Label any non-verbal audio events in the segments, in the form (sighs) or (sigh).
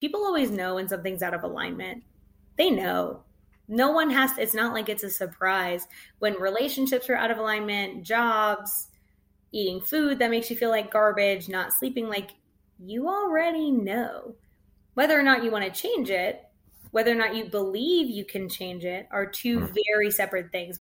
People always know when something's out of alignment. They know. No one has to, it's not like it's a surprise when relationships are out of alignment, jobs, eating food that makes you feel like garbage, not sleeping like you already know. Whether or not you want to change it, whether or not you believe you can change it are two hmm. very separate things.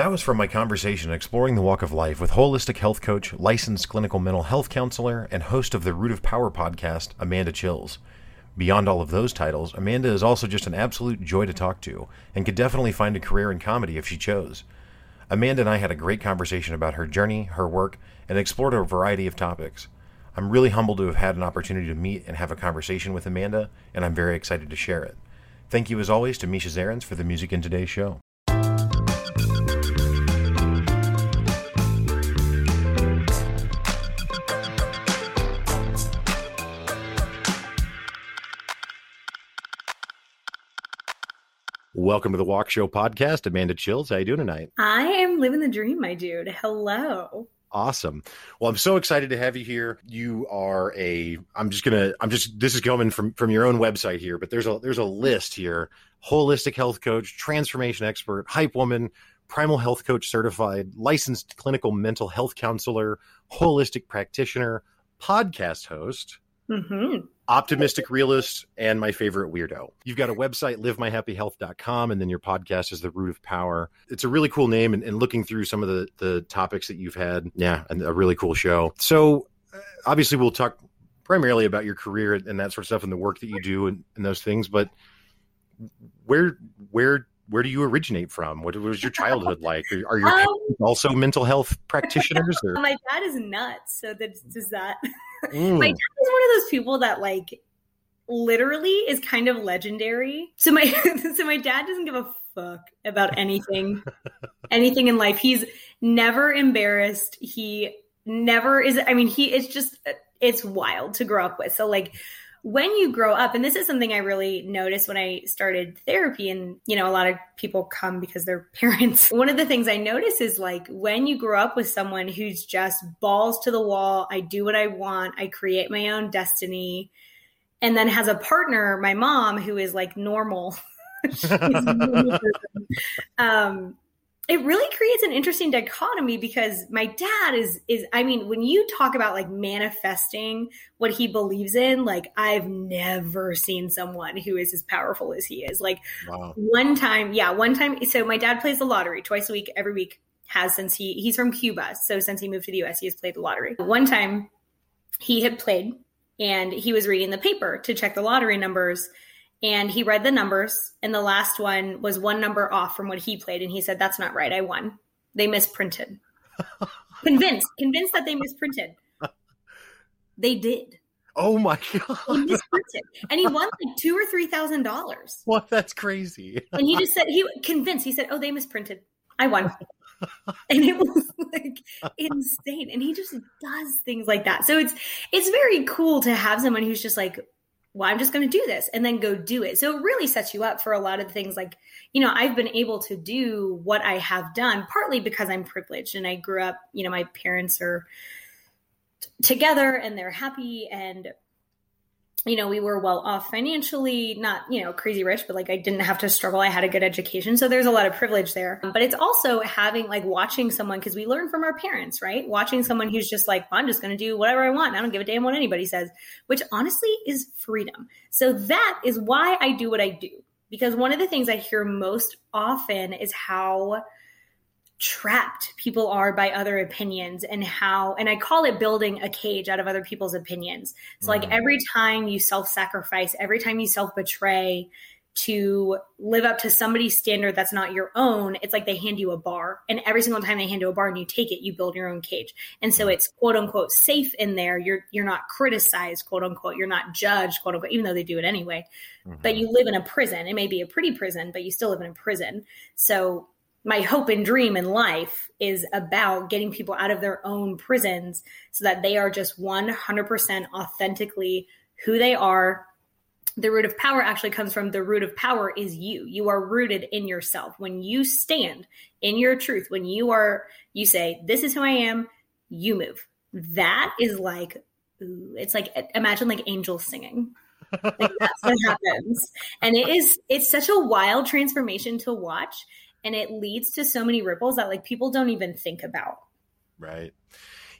That was from my conversation exploring the walk of life with holistic health coach, licensed clinical mental health counselor, and host of the Root of Power podcast, Amanda Chils. Beyond all of those titles, Amanda is also just an absolute joy to talk to and could definitely find a career in comedy if she chose. Amanda and I had a great conversation about her journey, her work, and explored a variety of topics. I'm really humbled to have had an opportunity to meet and have a conversation with Amanda, and I'm very excited to share it. Thank you as always to Misha Zarins for the music in today's show. Welcome to the Walkshow podcast. Amanda Chils, how you doing tonight? I am living the dream, my dude. Hello. Awesome. Well, I'm so excited to have you here. You are a I'm just going to I'm just this is coming from from your own website here, but there's a there's a list here. Holistic health coach, transformation expert, hype woman, primal health coach certified, licensed clinical mental health counselor, holistic practitioner, podcast host. Mm-hmm optimistic realist and my favorite weirdo. You've got a website, livemyhappyhealth.com, and then your podcast is The Root of Power. It's a really cool name, and, and looking through some of the, the topics that you've had, yeah, and a really cool show. So, uh, obviously, we'll talk primarily about your career and that sort of stuff and the work that you do and, and those things, but where, where, where do you originate from? What was your childhood (laughs) like? Are your um, also mental health (laughs) practitioners? Or? My dad is nuts. So that does that. (laughs) Mm. My dad is one of those people that like literally is kind of legendary. So my so my dad doesn't give a fuck about anything anything in life. He's never embarrassed. He never is I mean he is just it's wild to grow up with. So like when you grow up, and this is something I really noticed when I started therapy, and you know, a lot of people come because they're (laughs) parents. One of the things I notice is like when you grow up with someone who's just balls to the wall, I do what I want, I create my own destiny, and then has a partner, my mom, who is like normal. (laughs) um, it really creates an interesting dichotomy because my dad is is I mean when you talk about like manifesting what he believes in like I've never seen someone who is as powerful as he is like wow. one time yeah one time so my dad plays the lottery twice a week every week has since he he's from Cuba so since he moved to the US he has played the lottery one time he had played and he was reading the paper to check the lottery numbers and he read the numbers and the last one was one number off from what he played and he said that's not right i won. They misprinted. (laughs) Convinced convinced that they misprinted. They did. Oh my (laughs) god. He misprinted. And he won like two or three thousand dollars. What? That's crazy. And he just said he convinced he said oh they misprinted. I won. (laughs) And it was like insane. And he just does things like that. So it's it's very cool to have someone who's just like well, I'm just going to do this and then go do it. So it really sets you up for a lot of things like, you know, I've been able to do what I have done partly because I'm privileged and I grew up, you know, my parents are t- together and they're happy and you know, we were well off financially, not, you know, crazy rich, but like I didn't have to struggle. I had a good education. So there's a lot of privilege there. But it's also having like watching someone, because we learn from our parents, right? Watching someone who's just like, I'm just going to do whatever I want. I don't give a damn what anybody says, which honestly is freedom. So that is why I do what I do. Because one of the things I hear most often is how trapped people are by other opinions and how and i call it building a cage out of other people's opinions. So like mm. every time you self-sacrifice every time you self-betray to live up to somebody's standard that's not your own it's like they hand you a bar. And every single time they hand you a bar and you take it you build your own cage. And so mm. it's quote unquote safe in there. You're you're not criticized quote unquote. You're not judged quote unquote even though they do it anyway. Mm-hmm. but you live in a prison. It may be a pretty prison but you still live in a prison. So my hope and dream in life is about getting people out of their own prisons so that they are just 100% authentically who they are the root of power actually comes from the root of power is you. You are rooted in yourself. When you stand in your truth, when you are, you say, This is who I am, you move. That is like, ooh, it's like, imagine like angels singing. Like that's what (laughs) happens. And it is, it's such a wild transformation to watch. And it leads to so many ripples that like people don't even think about. Right.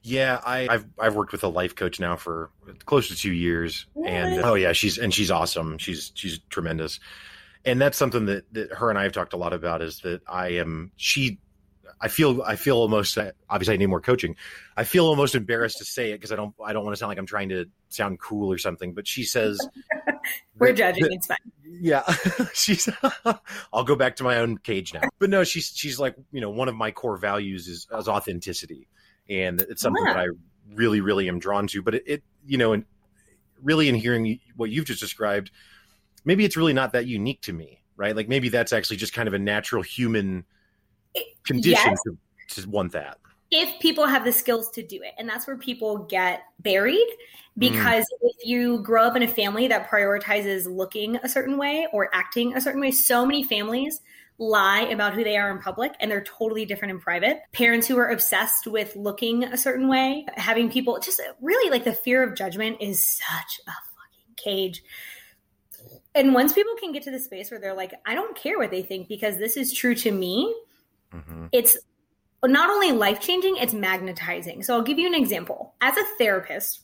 Yeah, I, have I've worked with a life coach now for close to two years, and oh yeah, she's and she's awesome. She's she's tremendous, and that's something that that her and I have talked a lot about. Is that I am she. I feel I feel almost uh, obviously I need more coaching. I feel almost embarrassed to say it because I don't I don't want to sound like I'm trying to sound cool or something. But she says (laughs) we're that, judging. That, it's fine. Yeah, (laughs) she's. (laughs) I'll go back to my own cage now. But no, she's she's like you know one of my core values is, is authenticity and it's something yeah. that I really, really am drawn to. But it, it you know, and really in hearing what you've just described, maybe it's really not that unique to me, right? Like maybe that's actually just kind of a natural human condition yes. to, to want that. If people have the skills to do it, and that's where people get buried because mm. if you grow up in a family that prioritizes looking a certain way or acting a certain way, so many families lie about who they are in public and they're totally different in private. Parents who are obsessed with looking a certain way, having people just really like the fear of judgment is such a fucking cage. And once people can get to the space where they're like, I don't care what they think because this is true to me, mm-hmm. it's not only life changing, it's magnetizing. So I'll give you an example. As a therapist,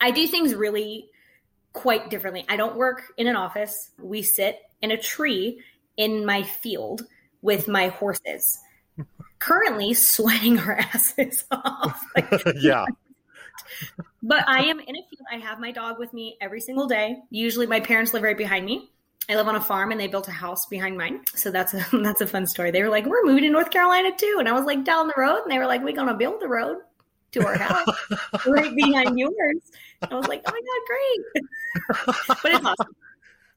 I do things really quite differently. I don't work in an office. We sit in a tree in my field with my horses. (laughs) Currently sweating our asses (laughs) off. Like, (laughs) yeah. but I am in a field. I have my dog with me every single day. Usually my parents live right behind me. I live on a farm and they built a house behind mine. So that's a (laughs) that's a fun story. They were like, We're moving to North Carolina too. And I was like down the road and they were like, We're gonna build a road to our house (laughs) right behind yours. I was like, Oh my god, great. (laughs) but it's awesome.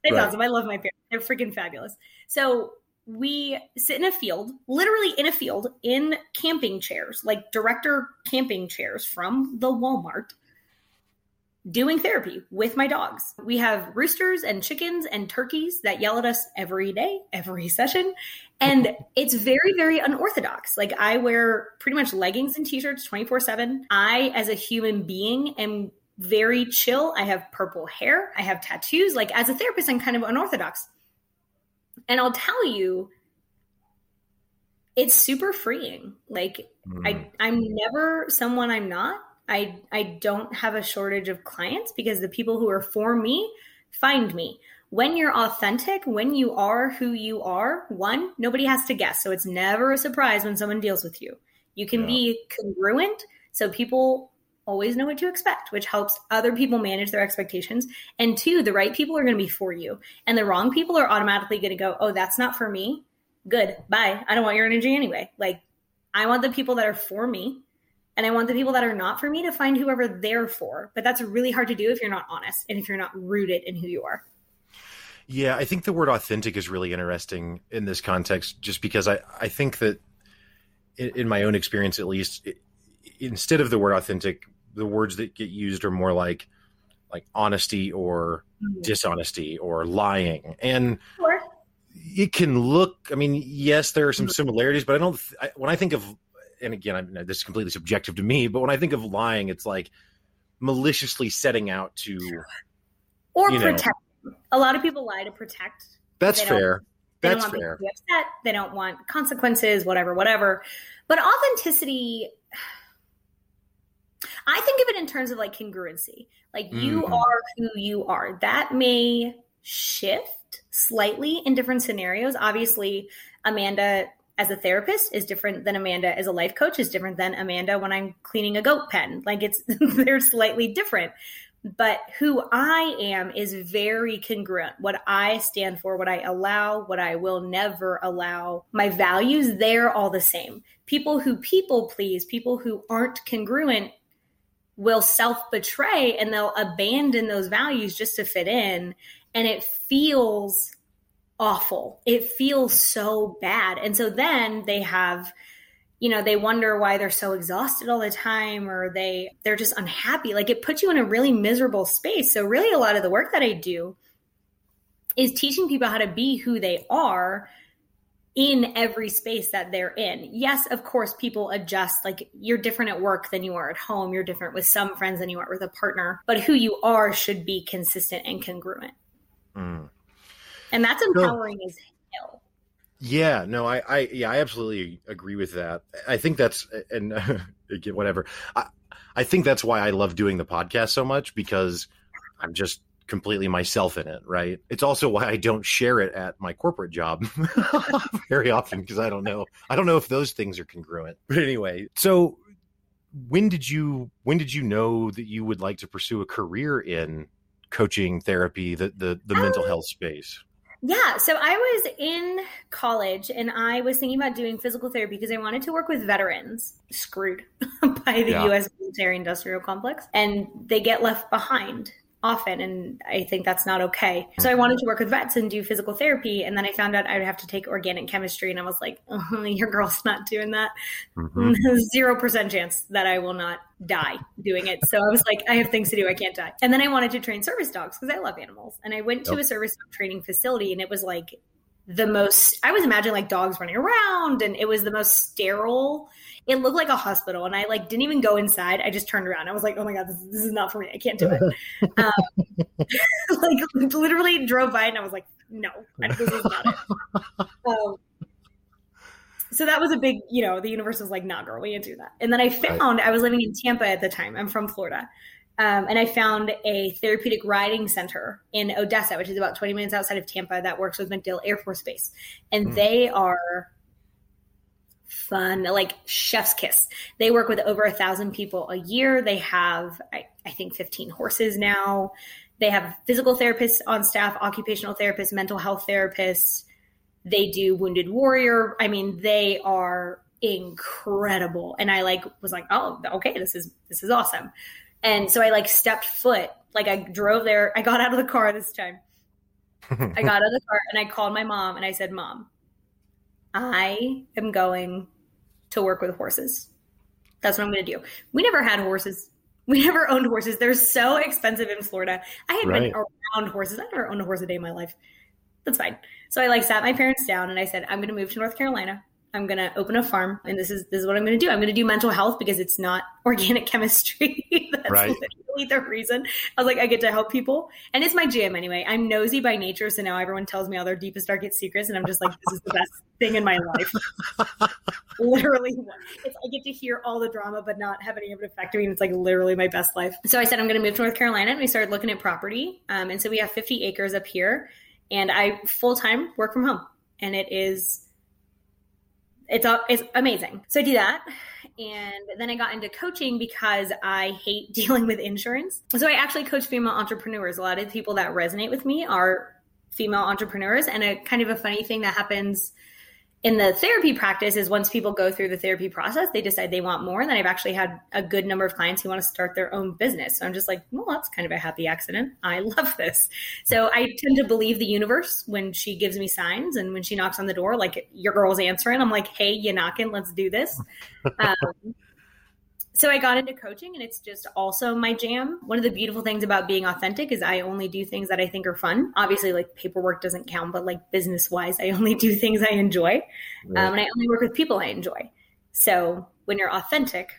It's right. awesome. I love my parents. They're freaking fabulous. So we sit in a field, literally in a field, in camping chairs, like director camping chairs from the Walmart, doing therapy with my dogs. We have roosters and chickens and turkeys that yell at us every day, every (laughs) session. And it's very, very unorthodox. Like I wear pretty much leggings and t shirts 24 7. I, as a human being, am very chill. I have purple hair. I have tattoos. Like as a therapist, I'm kind of unorthodox. And I'll tell you, it's super freeing. Like mm. I, I'm never someone I'm not. I I don't have a shortage of clients because the people who are for me find me. When you're authentic, when you are who you are, one, nobody has to guess. So it's never a surprise when someone deals with you. You can yeah. be congruent. So people always know what to expect, which helps other people manage their expectations. And two, the right people are going to be for you, and the wrong people are automatically going to go, oh, that's not for me. Good. Bye. I don't want your energy anyway. Like, I want the people that are for me, and I want the people that are not for me to find whoever they're for. But that's really hard to do if you're not honest and if you're not rooted in who you are. Yeah, I think the word authentic is really interesting in this context, just because I, I think that in, in my own experience, at least, it, instead of the word authentic, the words that get used are more like like honesty or mm-hmm. dishonesty or lying and sure. it can look i mean yes there are some mm-hmm. similarities but i don't I, when i think of and again I, this is completely subjective to me but when i think of lying it's like maliciously setting out to or protect know, a lot of people lie to protect that's fair they that's don't want fair. to be upset they don't want consequences whatever whatever but authenticity I think of it in terms of like congruency. Like you mm-hmm. are who you are. That may shift slightly in different scenarios. Obviously, Amanda as a therapist is different than Amanda as a life coach is different than Amanda when I'm cleaning a goat pen. Like it's (laughs) they're slightly different. But who I am is very congruent. What I stand for, what I allow, what I will never allow, my values, they're all the same. People who people please, people who aren't congruent will self betray and they'll abandon those values just to fit in. And it feels awful. It feels so bad. And so then they have, you know, they wonder why they're so exhausted all the time or they they're just unhappy. Like it puts you in a really miserable space. So really a lot of the work that I do is teaching people how to be who they are in every space that they're in. Yes, of course, people adjust. Like you're different at work than you are at home. You're different with some friends than you are with a partner. But who you are should be consistent and congruent. Mm. And that's empowering as hell. Yeah, no, I, I, yeah, I absolutely agree with that. I think that's, and (laughs) whatever. I, I think that's why I love doing the podcast so much because I'm just completely myself in it, right? It's also why I don't share it at my corporate job (laughs) very often because I don't know. I don't know if those things are congruent. But anyway, so when did you when did you know that you would like to pursue a career in coaching therapy, the the, the um, mental health space? Yeah, so I was in college and I was thinking about doing physical therapy because I wanted to work with veterans screwed (laughs) by the yeah. US military industrial complex and they get left behind often and i think that's not okay. So i wanted to work with vets and do physical therapy and then i found out i would have to take organic chemistry and i was like oh, (laughs) your girl's not doing that. Mm-hmm. (laughs) 0% chance that i will not die doing it. So i was like i have things to do. I can't die. And then i wanted to train service dogs because i love animals and i went to yep. a service dog training facility and it was like the most i was imagining like dogs running around and it was the most sterile. It looked like a hospital and i like didn't even go inside. I just turned around. I was like oh my god this, this is not for me. I can't do it. (laughs) Um, (laughs) like literally drove by and i was like no this is not it. Um, so that was a big you know the universe was like nah girl we can't do that. And then i found right. i was living in tampa at the time. I'm from florida um, and I found a therapeutic riding center in Odessa, which is about 20 minutes outside of Tampa, that works with MacDill Air Force Base. And mm. they are fun, like chef's kiss. They work with over a thousand people a year. They have, I, I think, 15 horses now. They have physical therapists on staff, occupational therapists, mental health therapists. They do wounded warrior. I mean, they are incredible. And I like was like, oh, okay, this is this is awesome. And so I like stepped foot, like I drove there. I got out of the car this time. I got out of the car and I called my mom and I said, Mom, I am going to work with horses. That's what I'm going to do. We never had horses. We (laughs) never owned horses. They're so expensive in Florida. I had right. been around horses. I never owned a horse a day in my life. That's fine. So I like sat my parents down and I said, I'm going to move to North Carolina. I'm going to open a farm and this is this is what I'm going to do. I'm going to do mental health because it's not (laughs) organic chemistry. (laughs) That's right. literally the reason. I was like I get to help people and it's my jam anyway. I'm nosy by nature so now everyone tells me all their deepest darkest secrets and I'm just like this is the best thing in my life. (laughs) literally it's I get to hear all the drama but not have any of it affect me and it's like literally my best life. So I said I'm going to move to North Carolina and we started looking at property. Um, and so we have 50 acres up here and I full time work from home and it is it's it's amazing. So I do that. And then I got into coaching because I hate (laughs) dealing with insurance. So I actually coach female entrepreneurs. A lot of people that resonate with me are female entrepreneurs. And a kind of a funny thing that happens in the therapy practice is once people go through the therapy process, they decide they want more. And then I've actually had a good number of clients who want to start their own business. So I'm just like, well, that's kind of a happy accident. I (laughs) love this. So I tend to believe the universe when she gives me signs and when she knocks on the door, like your girl's answering, I'm like, hey, you knocking, let's do this. (laughs) Um, so I got into coaching and it's just also my jam. One of the beautiful things about being authentic is I only do things that I think are fun. Obviously, like paperwork doesn't count, but like business wise, I (laughs) only do things I enjoy. Right. Um, and I only work with people I enjoy. So when you're authentic,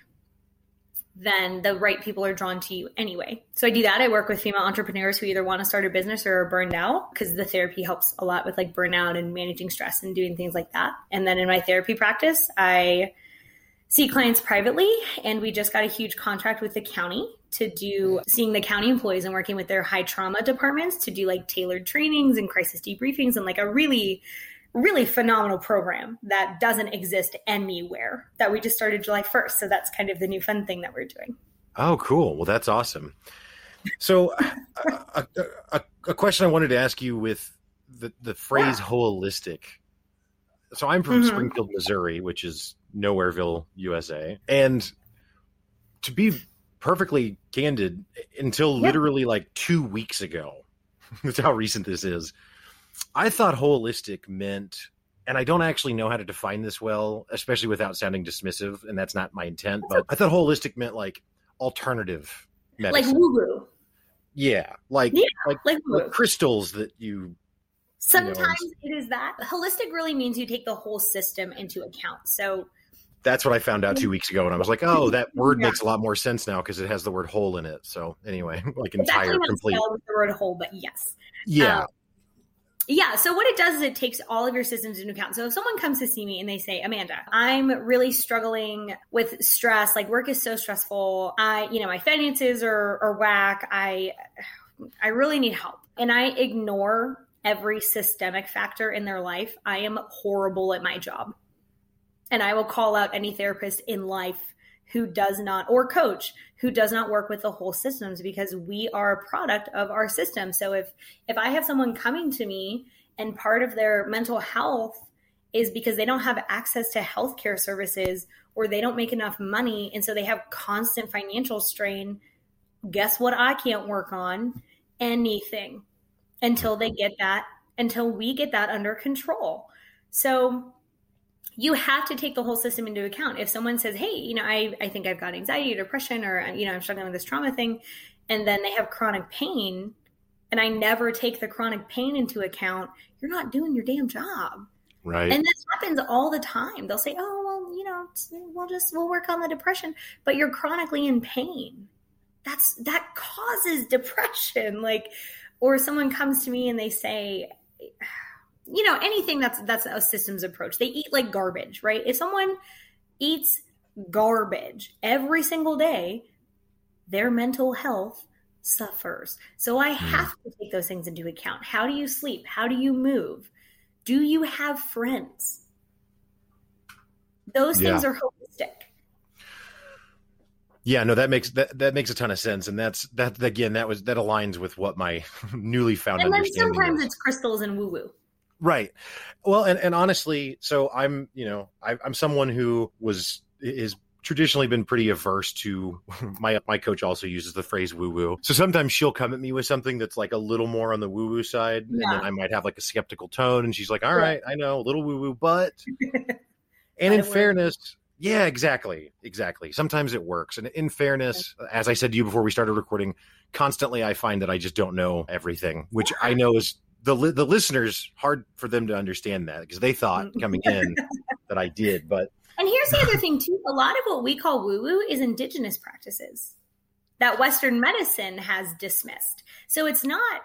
then the right people are drawn to you anyway. So I do that. I work with female entrepreneurs who either want to start a business or are burned out because the therapy helps a lot with like burnout and managing stress and doing things like that. And then in my therapy practice, I see clients privately and we just got a huge contract with the county to do seeing the county employees and working with their high trauma departments to do like tailored trainings and crisis debriefings and like a really really phenomenal program that doesn't exist anywhere that we just started July 1st so that's kind of the new fun thing that we're doing. Oh cool. Well that's awesome. So a, a, a, question i wanted to ask you with the, the phrase yeah. holistic. So i'm from mm-hmm. springfield missouri which is Nowhereville, USA. And to be perfectly candid, until yep. literally like two weeks ago, (laughs) that's how recent this is, I thought holistic meant, and I don't actually know how to define this well, especially without sounding dismissive, and that's not my intent, but I thought holistic meant like alternative medicine. Like woo woo. Yeah, like, yeah, like, like, like crystals that you Sometimes you know, it is that. Holistic really means you take the whole system into account. So that's what I found out two weeks ago, and I was like, "Oh, that (laughs) word yeah. makes a lot more sense now because it has the word whole in it." So anyway, (laughs) like entire, complete. The word whole, but yes. Yeah. Um, yeah. So what it does is it takes all of your systems into account. So if someone comes to see me and they say, Amanda, I'm really struggling with stress, like work is so stressful. I, you know, my finances are, are whack. I, I really need help. And I ignore every systemic factor in their life. I am horrible at my job. And I will call out any therapist in life who does not, or coach who does not work with the whole systems because we are a product of our system. So if, if I have someone coming to me and part of their mental health is because they don't have access to healthcare services or they don't make enough money. And so they have constant financial strain. Guess what? I can't work on anything until they get that, until we get that under control. So you have to take the whole system into account. If someone says, Hey, you know, I, I think I've got anxiety or depression or, you know, I'm struggling with this trauma thing, and then they have chronic pain, and I never take the chronic pain into account, you're not doing your damn job. Right. And this happens all the time. They'll say, Oh, well, you know, we'll just, we'll work on the depression, but you're chronically in pain. That's, that causes depression. Like, or someone comes to me and they say, you know anything that's that's a systems approach they eat like garbage right if someone eats garbage every single day their mental health suffers so i hmm. have to take those things into account how do you sleep how do you move do you have friends those yeah. things are holistic yeah, no, that makes that that makes a ton of sense, and that's that again. That was that aligns with what my (laughs) newly found and then sometimes is. it's crystals and woo woo. Right. Well, and, and honestly, so I'm, you know, I, I'm someone who was is traditionally been pretty averse to (laughs) my my coach also uses the phrase woo woo. So sometimes she'll come at me with something that's like a little more on the woo woo side yeah. and then I might have like a skeptical tone and she's like, "All right, I know, a little woo woo, but (laughs) And in fairness, yeah, exactly. Exactly. Sometimes it works. And in fairness, as I said to you before we started recording, constantly I find that I just don't know everything, which I know is the the listeners hard for them to understand that because they thought mm. coming in (laughs) that I did. But and here's the other thing too: a lot of what we call woo woo is indigenous practices that Western medicine has dismissed. So it's not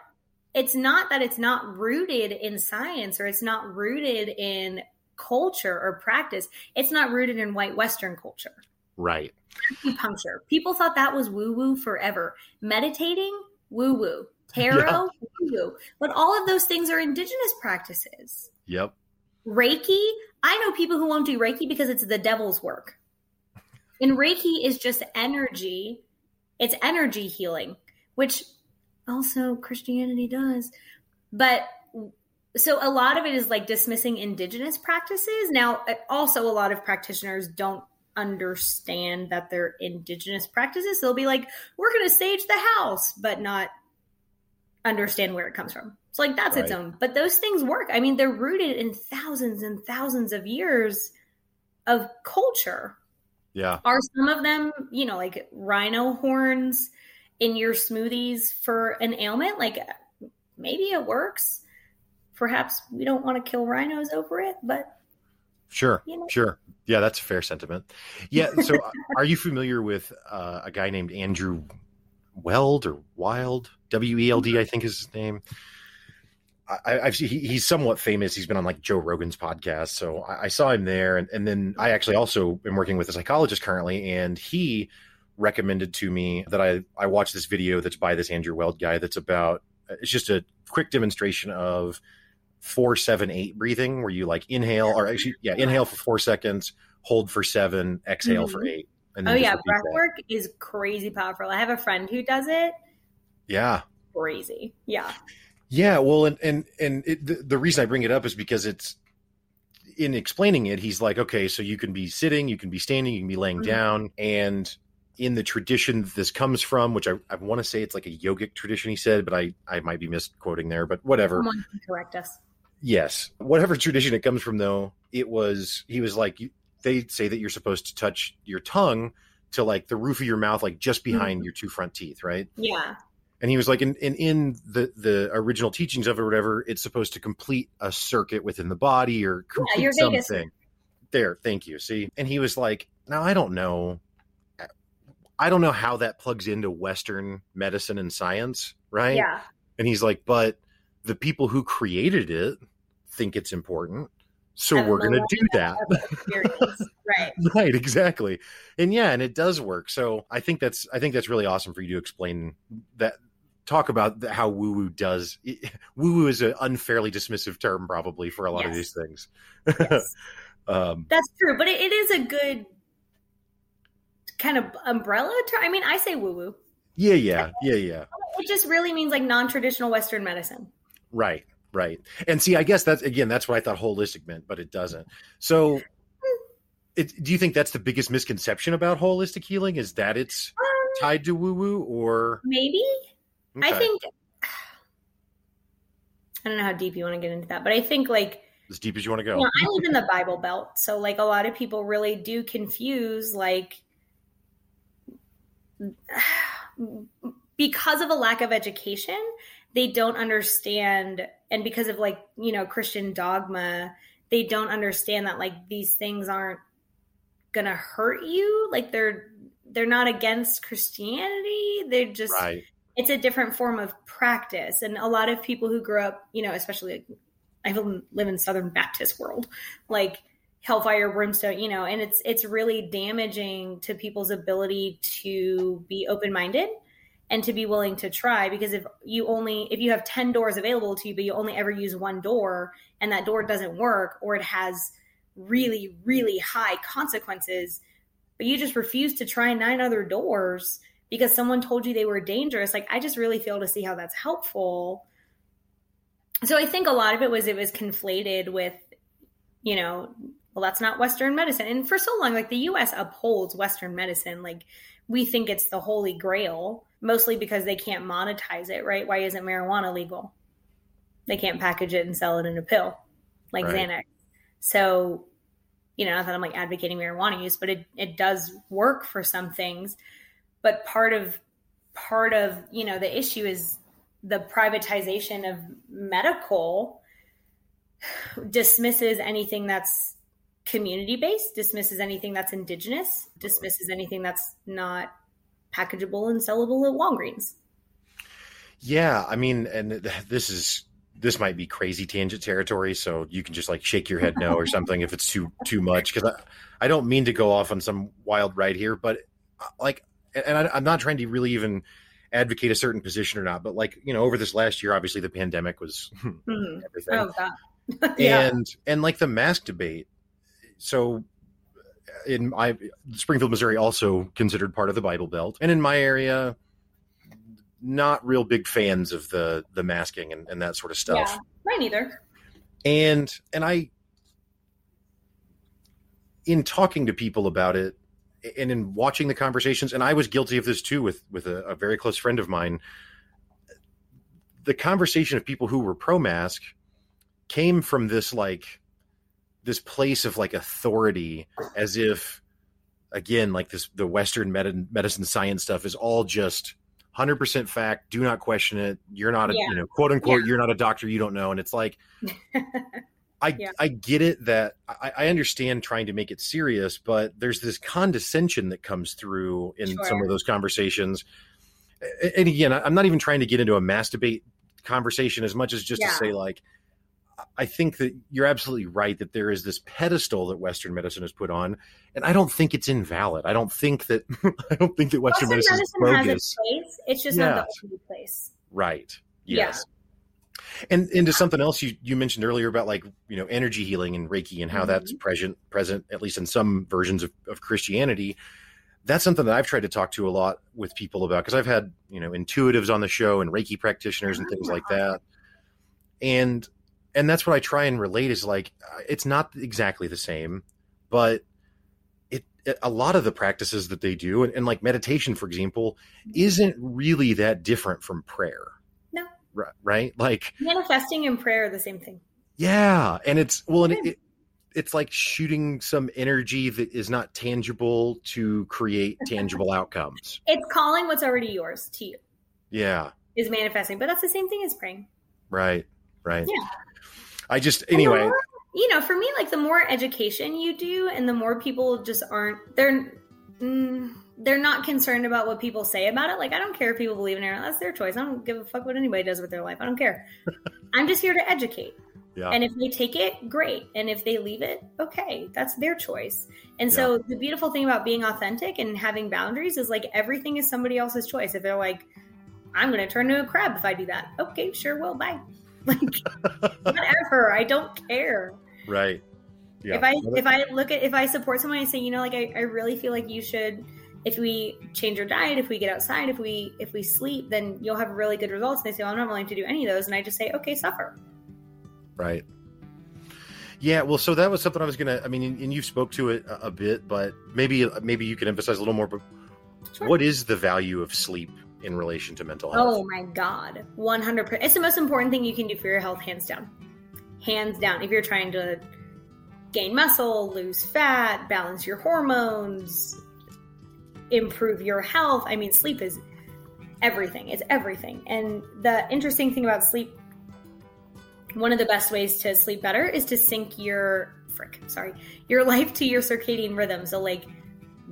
it's not that it's not rooted in science or it's not rooted in culture or practice. It's not rooted in white Western culture. Right. Acupuncture. People thought that was woo woo forever. Meditating, woo woo tarot, yeah. but all of those things are indigenous practices. Yep. Reiki, I know people who won't do Reiki because it's the devil's work. And Reiki is just energy. It's energy healing, which also Christianity does. But so a lot of it is like dismissing indigenous practices. Now, uh, also a lot of practitioners don't understand that they're indigenous practices. So they'll be like, we're going to sage the house, but not understand where it comes from. So like that's right. its own. But those things work. I mean, they're rooted in thousands and thousands of years of culture. Yeah. Are some of them, you know, like rhino horns in your smoothies for an ailment? Like maybe it works. Perhaps we don't want to kill rhinos over it, but Sure, you know? sure. Yeah, that's a fair sentiment. Yeah. So, (laughs) are you familiar with uh, a guy named Andrew Weld or Wild? W E L D, I think is his name. I, have he, he's somewhat famous. He's been on like Joe Rogan's podcast, so I, I saw him there, and, and then I actually also am working with a psychologist currently, and he recommended to me that I I watch this video that's by this Andrew Weld guy that's about it's just a quick demonstration of four seven eight breathing where you like inhale or actually yeah inhale for four seconds, hold for seven, exhale mm-hmm. for eight. Oh yeah, breath work is crazy powerful. I have a friend who does it yeah. Crazy. Yeah. Yeah. Well, and and and it, the, the reason I bring it up is because it's in explaining it. He's like, okay, so you can be sitting, you can be standing, you can be laying mm-hmm. down, and in the tradition this comes from, which I, I want to say it's like a yogic tradition, he said, but I, I might be misquoting there, but whatever. Someone can correct us. Yes. Whatever tradition it comes from, though, it was, he was like, they say that you're supposed to touch your tongue to like the roof of your mouth, like just behind mm-hmm. your two front teeth, right? Yeah and he was like, in, in in the the original teachings of it, or whatever, it's supposed to complete a circuit within the body or complete vagus. something. There, thank you. See, and he was like, now I don't know, I don't know how that plugs into Western medicine and science, right? Yeah. And he's like, but the people who created it think it's important. So we're going to do that. (laughs) right. right, exactly. And yeah, and it does work. So I think that's I think that's really awesome for you to explain that talk about how woo woo does (laughs) woo woo is an unfairly dismissive term probably for a lot of these things. Yes. (laughs) um That's true, but it, it is a good kind of umbrella term. I mean, I say woo woo. yeah, yeah, yeah, yeah. It just really means like non traditional Western medicine. Right, right. And see, I guess that's again, that's what I thought holistic meant, but it doesn't. So, it, do you think that's the biggest misconception about holistic healing? Is that it's Um, tied to woo woo, or maybe. I think. I don't know how deep you want to get into that, but I think like as deep as you want to go? you know, I live in the Bible Belt, so like a lot of people really do confuse like (sighs) because of a lack of education, they don't understand, and because of like you know Christian dogma, they don't understand that like these things aren't gonna hurt you. Like they're they're not against Christianity. They're just right. it's a different form of practice and a lot of people who grew up you know especially like, i live in southern baptist world like hellfire brimstone you know and it's it's really damaging to people's ability to be open-minded and to be willing to try because if you only if you have 10 doors available to you but you only ever use one door and that door doesn't work or it has really really high consequences but you just refuse to try nine other doors because someone told you they were dangerous like i just really fail to see how that's helpful. So i think a lot of it was it was conflated with you know well that's not western medicine. And for so long like the us upholds western medicine. Like we think it's the holy grail mostly because they can't monetize it right? Why isn't marijuana legal? They can't package it and sell it in a pill like Right. xanax. So you know not that i'm like advocating marijuana use but it, it does work for some things. But part of part of you know the issue is the privatization of medical dismisses anything that's community based dismisses anything that's indigenous dismisses anything that's not packageable and sellable at walgreens Yeah, I mean, and this is this might be crazy tangent territory, so you can just like shake your head no or something if it's too too much. Because I, I don't mean to go off on some wild ride here, but uh, like, and I, I'm not trying to really even advocate a certain position or not, but like you know, over this last year, obviously the pandemic was Mhm. everything, oh (laughs) yeah and and like the mask debate. So in my Springfield, Missouri, also considered part of the Bible Belt, and in my area, not real big fans of the the masking and, and that sort of stuff. yeah mine either And and I, in talking to people about it, and in watching the conversations, and I was guilty of this too with with a, a very close friend of mine. The conversation of people who were pro mask came from this like this place of like authority as if again like this the western med- medicine science stuff is all just 100% fact do not question it you're not a Yeah. you know quote unquote you're not a doctor you don't know and it's like (laughs) I Yeah. I get it that I, I understand trying to make it serious, but there's this condescension that comes through in some of those conversations. And again, I'm not even trying to get into a masturbate conversation as much as just Yeah. to say like I think that you're absolutely right that there is this pedestal that Western medicine has put on, and I don't think it's invalid. I don't think that (laughs) I don't think that Western, Western medicine is medicine has bogus. its place it's just not the only place Right. Yeah. Yes. And into something else you, you mentioned earlier about like, you know, energy healing and Reiki and how Mm-hmm. that's present present, at least in some versions of, of Christianity. That's something that I've tried to talk to a lot with people about because I've had, you know, intuitives on the show and Reiki practitioners and things like that. And and that's what I try and relate is like uh, it's not exactly the same, but it, it a lot of the practices that they do and, and like meditation, for example, isn't really that different from prayer. No. Right, right? Like, manifesting and prayer are the same thing yeah, and it's well, and it, it, it's like shooting some energy that is not tangible to create tangible (laughs) outcomes. it's calling what's already yours to you Yeah, is manifesting. But that's the same thing as praying. Right. Right. Yeah. I just anyway. More, you know, for me, like the more education you do, and the more people just aren't they're mm, they're not concerned about what people say about it. Like I don't care if people believe in it; that's their choice. I don't give a fuck what anybody does with their life. I don't care. (laughs) I'm just here to educate. Yeah. And if they take it, great. And if they leave it, okay, that's their choice. And so Yeah. the beautiful thing about being authentic and having boundaries is like everything is somebody else's choice. If they're like, I'm going to turn into a crab if I do that, okay, sure will. Bye. (laughs) Like whatever. I don't care. Right. Yeah. If I if I look at if I support someone and say, you know, like I, I really feel like you should if we change our diet, if we get outside, if we if we sleep, then you'll have really good results. And they say, well, I'm not willing to do any of those. And I just say, okay, suffer. Right. Yeah, well, so that was something I was gonna. I mean, and and you spoke to it a, a bit, but maybe maybe you can emphasize a little more. But Sure. what is the value of sleep in relation to mental health? Oh my God. 100%. It's the most important thing you can do for your health, hands down. Hands down. If you're trying to gain muscle, lose fat, balance your hormones, improve your health, I mean, sleep is everything. It's everything. And the interesting thing about sleep, one of the best ways to sleep better is to sync your, frick, sorry, your (laughs) life to your circadian rhythm. So, like,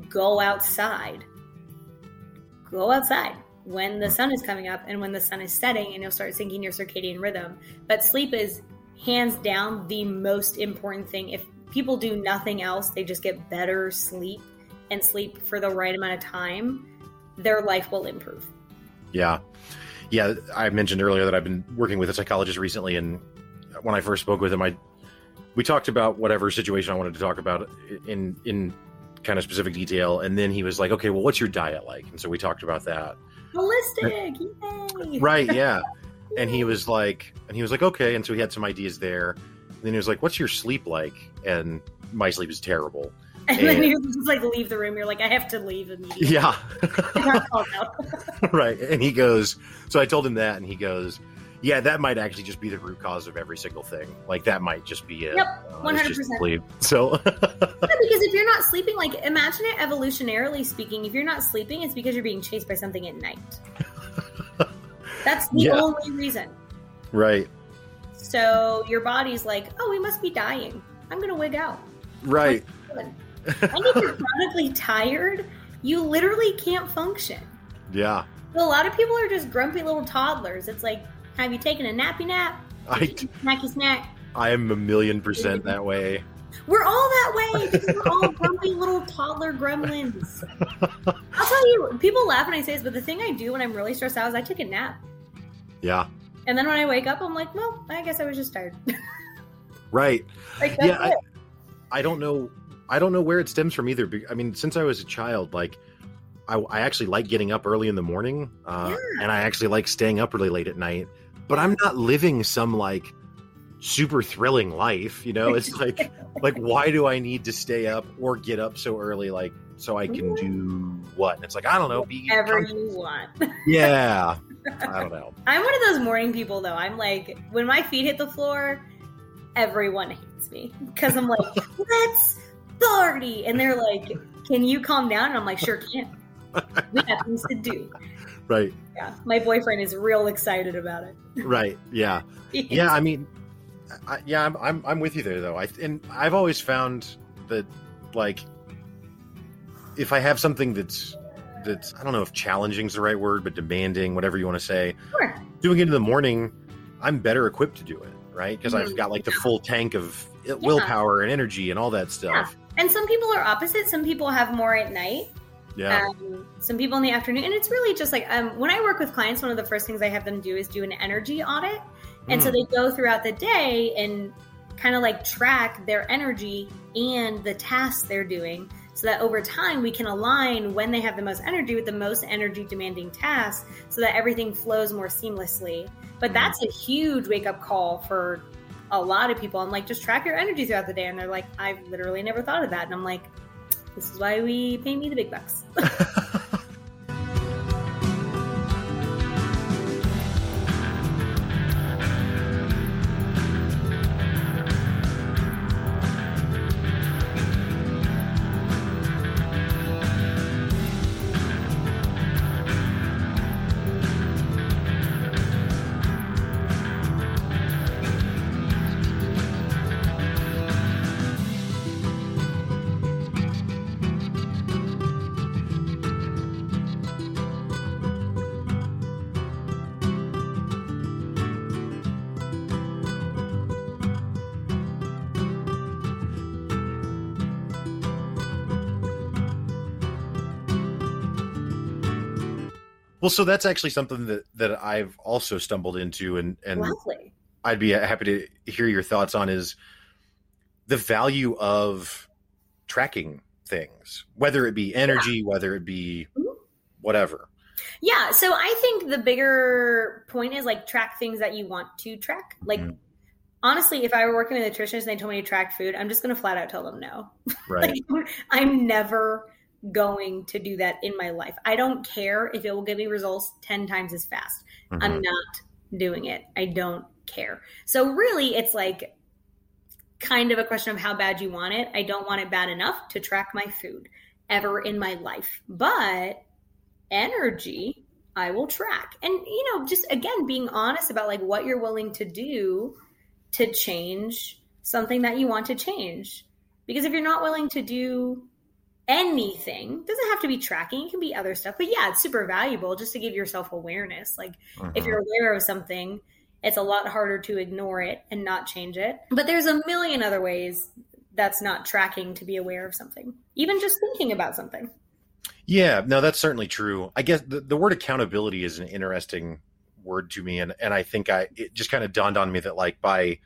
go outside go outside when the sun is coming up and when the sun is setting and you'll start syncing your circadian rhythm but sleep is hands down the most important thing if people do nothing else they just get better sleep and sleep for the right amount of time their life will improve Yeah. Yeah. I mentioned earlier that I've been working with a psychologist recently, and when I first spoke with him, I we talked about whatever situation I wanted to talk about in in kind of specific detail, and then he was like, "Okay, well, what's your diet like?" And so we talked about that. Holistic yay Right. Yeah. (laughs) and he was like, and he was like, "Okay," and so he had some ideas there. And then he was like, "What's your sleep like?" And my sleep is terrible. and then you just like leave the room you're like i have to leave immediately Yeah. (laughs) I got called out. (laughs) right. And he goes, so I told him that, and he goes, yeah, that might actually just be the root cause of every single thing. Like that might just be it. Yep, Uh, it's just 100%. So (laughs) Yeah, because if you're not sleeping, like imagine it evolutionarily speaking, if you're not sleeping, it's because you're being chased by something at night. (laughs) That's the Yeah. only reason. right, So your body's like, oh, we must be dying. I'm gonna wig out. right, And if you're chronically tired, you literally can't function. (laughs) yeah. So a lot of people are just grumpy little toddlers. It's like, have you taken a nappy nap? I Snacky snack. I am a million percent that way. We're all that way because we're all (laughs) grumpy little toddler gremlins. I'll tell you, people laugh when I say this, but the thing I do when I'm really stressed out is I take a nap. Yeah, And then when I wake up, I'm like, well, I guess I was just tired. (laughs) right. like, that's Yeah, I- it. I don't know. I don't know where it stems from either. I mean, since I was a child, like I, I actually like getting up early in the morning, uh, and I actually like staying up really late at night. But I'm not living some like super thrilling life. You know, it's like (laughs) like why do I need to stay up or get up so early? Like so I can mm-hmm. do what? And it's like I don't know. Be Whatever you want. (laughs) yeah. I don't know. I'm one of those morning people, though. I'm like, when my feet hit the floor, everyone hates me because I'm like, (laughs) let's party. And they're like, can you calm down? And I'm like, sure can. We have things to do. Right. Yeah. My boyfriend is real excited about it. Right. Yeah. (laughs) yeah i mean I, yeah I'm, I'm i'm with you there though i and i've always found that like if i have something that's that's i don't know if challenging is the right word but demanding whatever you want to say Sure. doing it in the morning i'm better equipped to do it right because i've Mhm. got like the full tank of willpower and energy and all that stuff And some people are opposite. Some people have more at night. Yeah Um, some people in the afternoon. And it's really just like um, when I work with clients, one of the first things I have them do is do an energy audit. And so Mm. they go throughout the day and kind of like track their energy and the tasks they're doing so that over time we can align when they have the most energy with the most energy demanding tasks so that everything flows more seamlessly. But Mhm. that's a huge wake up call for a lot of people. I'm like, just track your energy throughout the day. And they're like, I've literally never thought of that. And I'm like, this is why we pay me the big bucks. (laughs) Well, so that's actually something that that I've also stumbled into, and and Lovely. I'd be happy to hear your thoughts on is the value of tracking things, whether it be energy, whether it be Mhm. whatever. Yeah, so I think the bigger point is like track things that you want to track. Like Mhm. honestly, if I were working with a nutritionist and they told me to track food, I'm just going to flat out tell them no. (laughs) Right. Like, I'm never going to do that in my life. I don't care if it will give me results 10 times as fast. I'm Mhm. not doing it. I don't care. So really it's like kind of a question of how bad you want it. I don't want it bad enough to track my food ever in my life. But energy I will track. And you know, just again being honest about like what you're willing to do to change something that you want to change. Because if you're not willing to do anything, it doesn't have to be tracking, it can be other stuff. But yeah, it's super valuable just to give yourself awareness. Like if Mhm. you're aware of something, it's a lot harder to ignore it and not change it. But there's a million other ways that's not tracking to be aware of something, even just thinking about something. Yeah, no, that's certainly true. I guess the, the word accountability is an interesting word to me, and and I think I it just kind of dawned on me that like by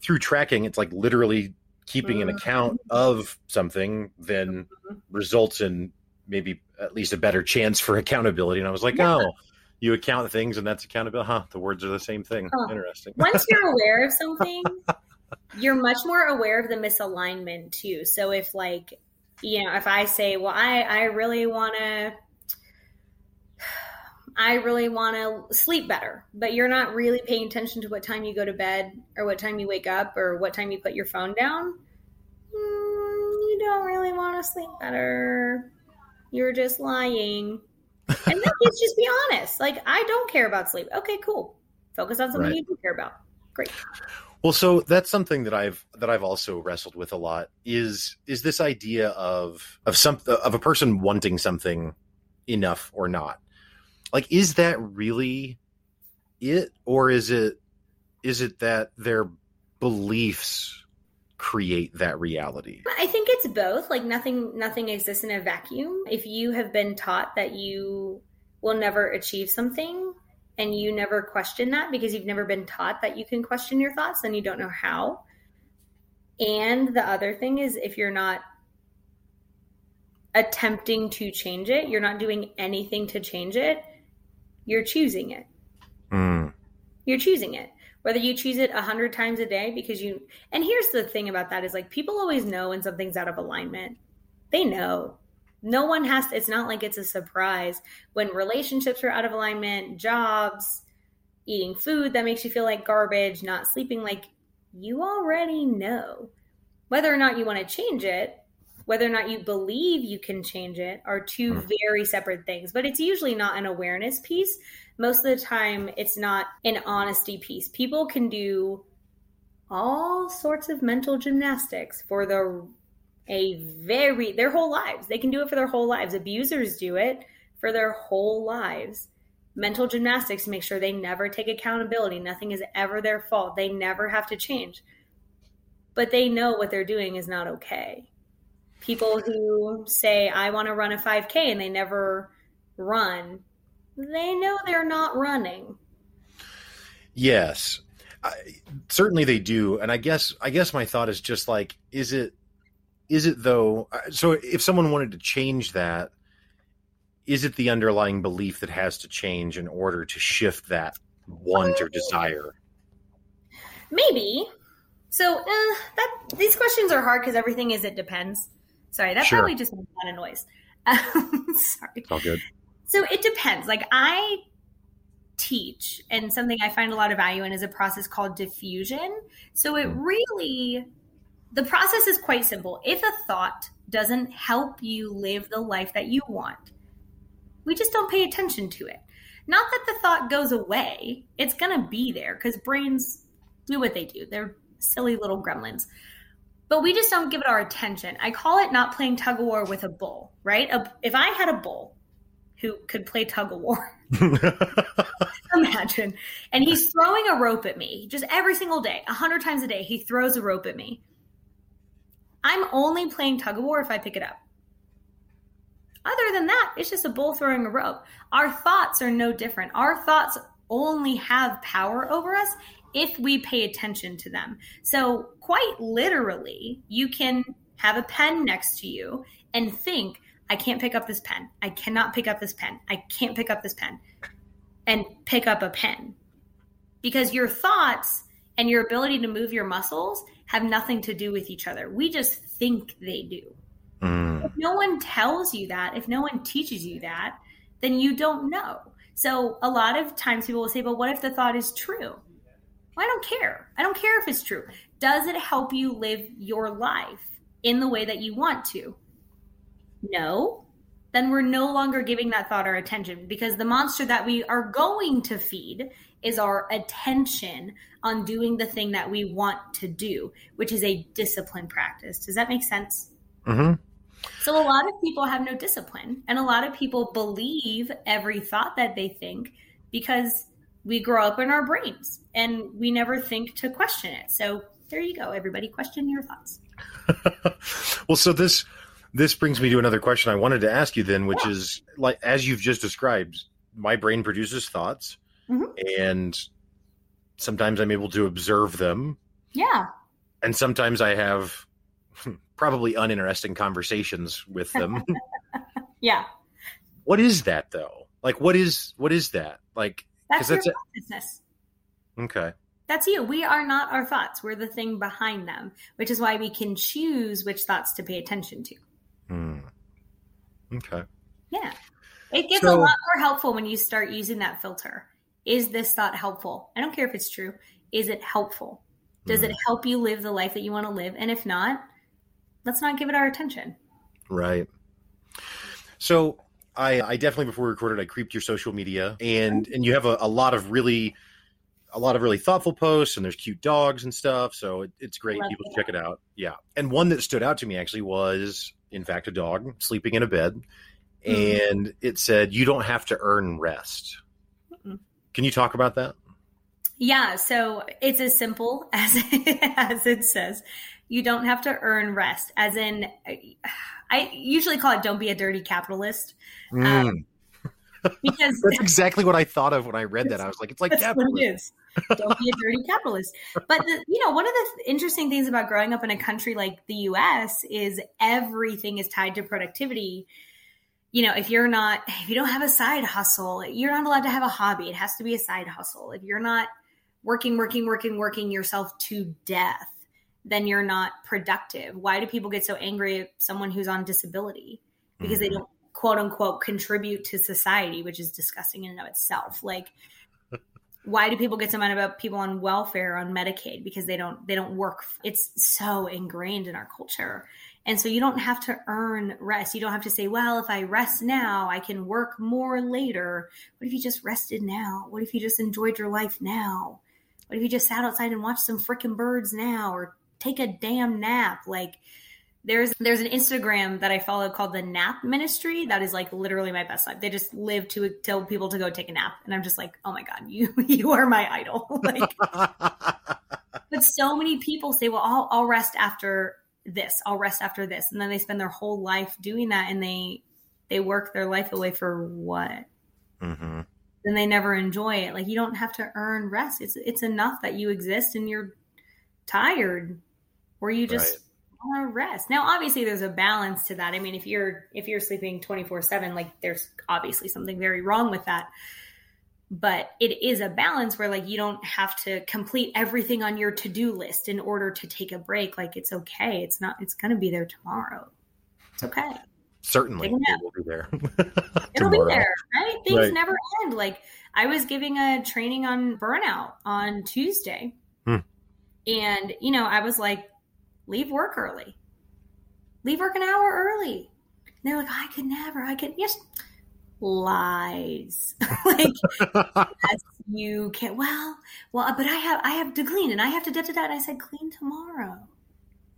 through tracking, it's like literally keeping an Mhm. account of something, then Mhm. results in maybe at least a better chance for accountability. And I was like, Yeah. oh, you account things, and that's accountability. Huh? The words are the same thing. Huh. Interesting. Once (laughs) you're aware of something, you're much more aware of the misalignment too. So if like, you know, if I say, well, I, I really want to, I really want to sleep better, but you're not really paying attention to what time you go to bed or what time you wake up or what time you put your phone down. Mm, you don't really want to sleep better. You're just lying. And then let's (laughs) just be honest. Like, I don't care about sleep. Okay, cool. Focus on something Right. you do care about. Great. Well, so that's something that I've that I've also wrestled with a lot is is this idea of of some of a person wanting something enough or not. Like is that really it or is it is it that their beliefs create that reality? I think it's both. Like nothing nothing exists in a vacuum. If you have been taught that you will never achieve something and you never question that because you've never been taught that you can question your thoughts, then you don't know how. And the other thing is if you're not attempting to change it, you're not doing anything to change it, you're choosing it. Mm, you're choosing it. Whether you choose it a hundred times a day because you and here's the thing about that is like people always know when something's out of alignment. They know. No one has to it's not like it's a surprise when relationships are out of alignment jobs eating food that makes you feel like garbage not sleeping. Like you already know. Whether or not you want to change it whether or not you believe you can change it are two Mhm. very separate things but it's usually not an awareness piece most of the time it's not an honesty piece. People can do all sorts of mental gymnastics for the a very their whole lives. They can do it for their whole lives. Abusers do it for their whole lives. Mental gymnastics to make sure they never take accountability. Nothing is ever their fault. They never have to change. But they know what they're doing is not okay. People who say I want to run a 5k and they never run they know they're not running. yes. I, certainly they do and I guess I guess my thought is just like is it is it though uh, so if someone wanted to change that is it the underlying belief that has to change in order to shift that want or desire Maybe. So uh, that these questions are hard because everything is it depends. Sorry, that Sure. probably just made a lot of noise. (laughs) Um, sorry. it's all good So it depends. Like I teach, and something I find a lot of value in is a process called diffusion. So it really, the process is quite simple. If a thought doesn't help you live the life that you want, we just don't pay attention to it. Not that the thought goes away, it's going to be there because brains do what they do. They're silly little gremlins. But we just don't give it our attention. I call it not playing tug of war with a bull, right? A, if I had a bull who could play tug of war, (laughs) imagine, and he's throwing a rope at me just every single day, a hundred times a day, he throws a rope at me. I'm only playing tug of war if I pick it up. Other than that, it's just a bull throwing a rope. Our thoughts are no different. Our thoughts only have power over us if we pay attention to them. So, quite literally, you can have a pen next to you and think, I can't pick up this pen. I cannot pick up this pen. I can't pick up this pen. And pick up a pen. Because your thoughts and your ability to move your muscles have nothing to do with each other. We just think they do. Mm. If no one tells you that, if no one teaches you that, then you don't know. So a lot of times people will say, but what if the thought is true? Well, I don't care. I don't care if it's true. Does it help you live your life in the way that you want to? No. Then we're no longer giving that thought our attention because the monster that we are going to feed is our attention on doing the thing that we want to do, which is a discipline practice. Does that make sense? Mm-hmm. So, a lot of people have no discipline, and a lot of people believe every thought that they think because we grow up in our brains and we never think to question it. So, there you go, everybody. Question your thoughts. (laughs) well, so this this brings me to another question I wanted to ask you then, which yeah. is like as you've just described, my brain produces thoughts mm-hmm. and sometimes I'm able to observe them. Yeah. And sometimes I have probably uninteresting conversations with them. (laughs) yeah. What is that though? Like what is what is that? Like that's your consciousness. Okay. That's you. We are not our thoughts. We're the thing behind them, which is why we can choose which thoughts to pay attention to. Hmm. Okay. Yeah. It gets so, a lot more helpful when you start using that filter. Is this thought helpful? I don't care if it's true. Is it helpful? Does mm. it help you live the life that you want to live? And if not, let's not give it our attention. Right. So I, I definitely before we recorded, I creeped your social media, and and you have a, a lot of really a lot of really thoughtful posts and there's cute dogs and stuff so it, it's great people check it out yeah and one that stood out to me actually was in fact a dog sleeping in a bed mm-hmm. and it said you don't have to earn rest mm-hmm. Can you talk about that? Yeah, so it's as simple (laughs) as as it says. You don't have to earn rest, as in, I usually call it "don't be a dirty capitalist," mm. um, because (laughs) that's exactly what I thought of when I read that. I was like, "It's like capitalism." It is. Don't be a dirty capitalist. But the, you know, one of the interesting things about growing up in a country like the U.S. is everything is tied to productivity you know, if you're not, if you don't have a side hustle, you're not allowed to have a hobby. It has to be a side hustle. If you're not working, working, working, working yourself to death, then you're not productive. Why do people get so angry at someone who's on disability? Because mm-hmm. they don't quote unquote contribute to society, which is disgusting in and of itself. Like, (laughs) why do people get so mad about people on welfare on Medicaid? Because they don't they don't work. It's so ingrained in our culture. And so you don't have to earn rest. You don't have to say, well, if I rest now, I can work more later. What if you just rested now? What if you just enjoyed your life now? What if you just sat outside and watched some freaking birds now or take a damn nap? Like there's there's an Instagram that I follow called the Nap Ministry that is like literally my best life. They just live to tell people to go take a nap. And I'm just like, oh my God, (laughs) you you are my idol. (laughs) like (laughs) but so many people say, well, I'll, I'll rest after this i'll rest after this and then they spend their whole life doing that and they they work their life away for what mm-hmm. then they never enjoy it like you don't have to earn rest it's it's enough that you exist and you're tired or you just right. want to rest. Now obviously there's a balance to that. I mean if you're if you're sleeping 24 7 like there's obviously something very wrong with that. But it is a balance where like you don't have to complete everything on your to-do list in order to take a break. Like it's okay. It's not it's going to be there tomorrow. It's okay. Certainly it will be there. (laughs) It'll be there right? Things right. never end. Like i was giving a training on burnout on tuesday. And you know i was like leave work early leave work an hour early and they're like i could never i could yes lies. (laughs) like yes, you can't. well, well, but I have I have to clean and I have to da da da. And I said clean tomorrow.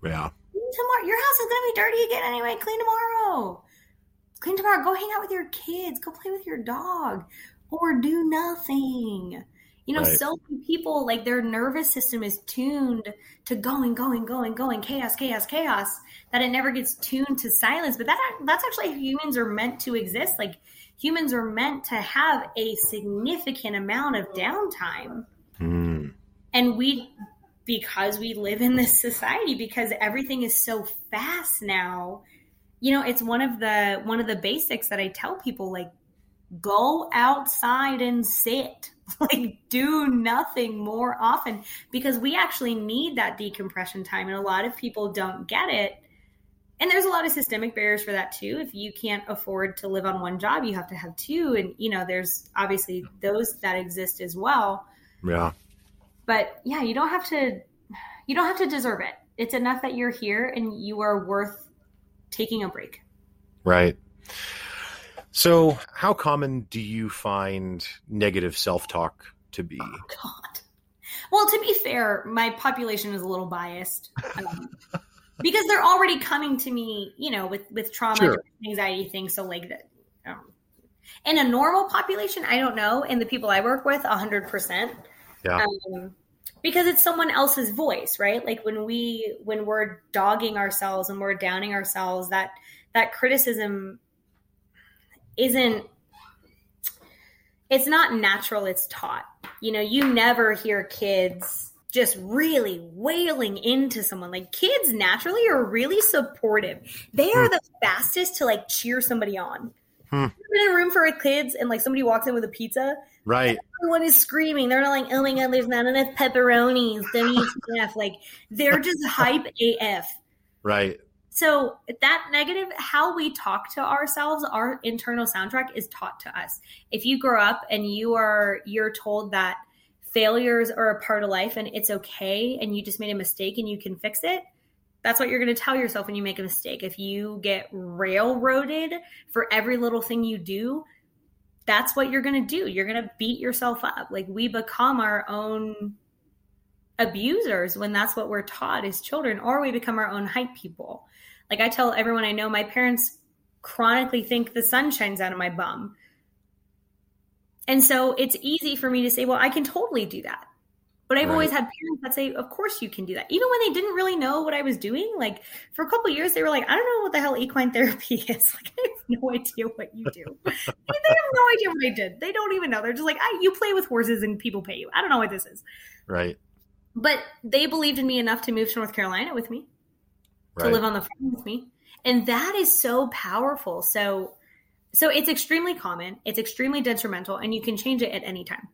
Yeah. Clean tomorrow. Your house is gonna be dirty again anyway. Clean tomorrow. Clean tomorrow. Go hang out with your kids. Go play with your dog, or do nothing. You know, Right. so many people like their nervous system is tuned to going, going, going, going, chaos, chaos, chaos, that it never gets tuned to silence. But that that's actually how humans are meant to exist. Like humans are meant to have a significant amount of downtime. Hmm. And we because we live in this society, because everything is so fast now, you know, it's one of the one of the basics that I tell people like go outside and sit. (laughs) Like do nothing more often. Because we actually need that decompression time and a lot of people don't get it. And there's a lot of systemic barriers for that too. If you can't afford to live on one job you have to have two. And you know there's obviously those that exist as well. Yeah. but yeah you don't have to you don't have to deserve it. It's enough that you're here and you are worth taking a break. Right. So, how common do you find negative self talk to be? God. Well, to be fair, my population is a little biased um, (laughs) because they're already coming to me, you know, with with trauma, Sure. anxiety things. So, like that. Um, in a normal population, I don't know. In the people I work with, hundred percent. Yeah. Um, because it's someone else's voice, right? Like when we when we're dogging ourselves and we're downing ourselves, that that criticism isn't it's not natural it's taught. You know you never hear kids just really wailing into someone. Like kids naturally are really supportive. They are the fastest to like cheer somebody on. Hmm. In a room for kids and like somebody walks in with a pizza? Right. everyone is screaming. They're not like oh my god there's not enough pepperonis. WTF (laughs) like they're just hype af Right. So that negative, how we talk to ourselves, our internal soundtrack is taught to us. If you grow up and you are you're told that failures are a part of life and it's okay and you just made a mistake and you can fix it, that's what you're going to tell yourself when you make a mistake. If you get railroaded for every little thing you do, that's what you're going to do. You're going to beat yourself up. Like we become our own abusers when that's what we're taught as children, or we become our own hype people. Like I tell everyone I know, my parents chronically think the sun shines out of my bum. And so it's easy for me to say, well, I can totally do that. But I've Right. always had parents that say, of course you can do that. Even when they didn't really know what I was doing. Like for a couple years, they were like, I don't know what the hell equine therapy (laughs) is. Like, I have no idea what you do. (laughs) they have no idea what I did. They don't even know. They're just like, I, you play with horses and people pay you. I don't know what this is. Right. But they believed in me enough to move to North Carolina with me to live on the farm with me. And that is so powerful. So so it's extremely common it's extremely detrimental and you can change it at any time.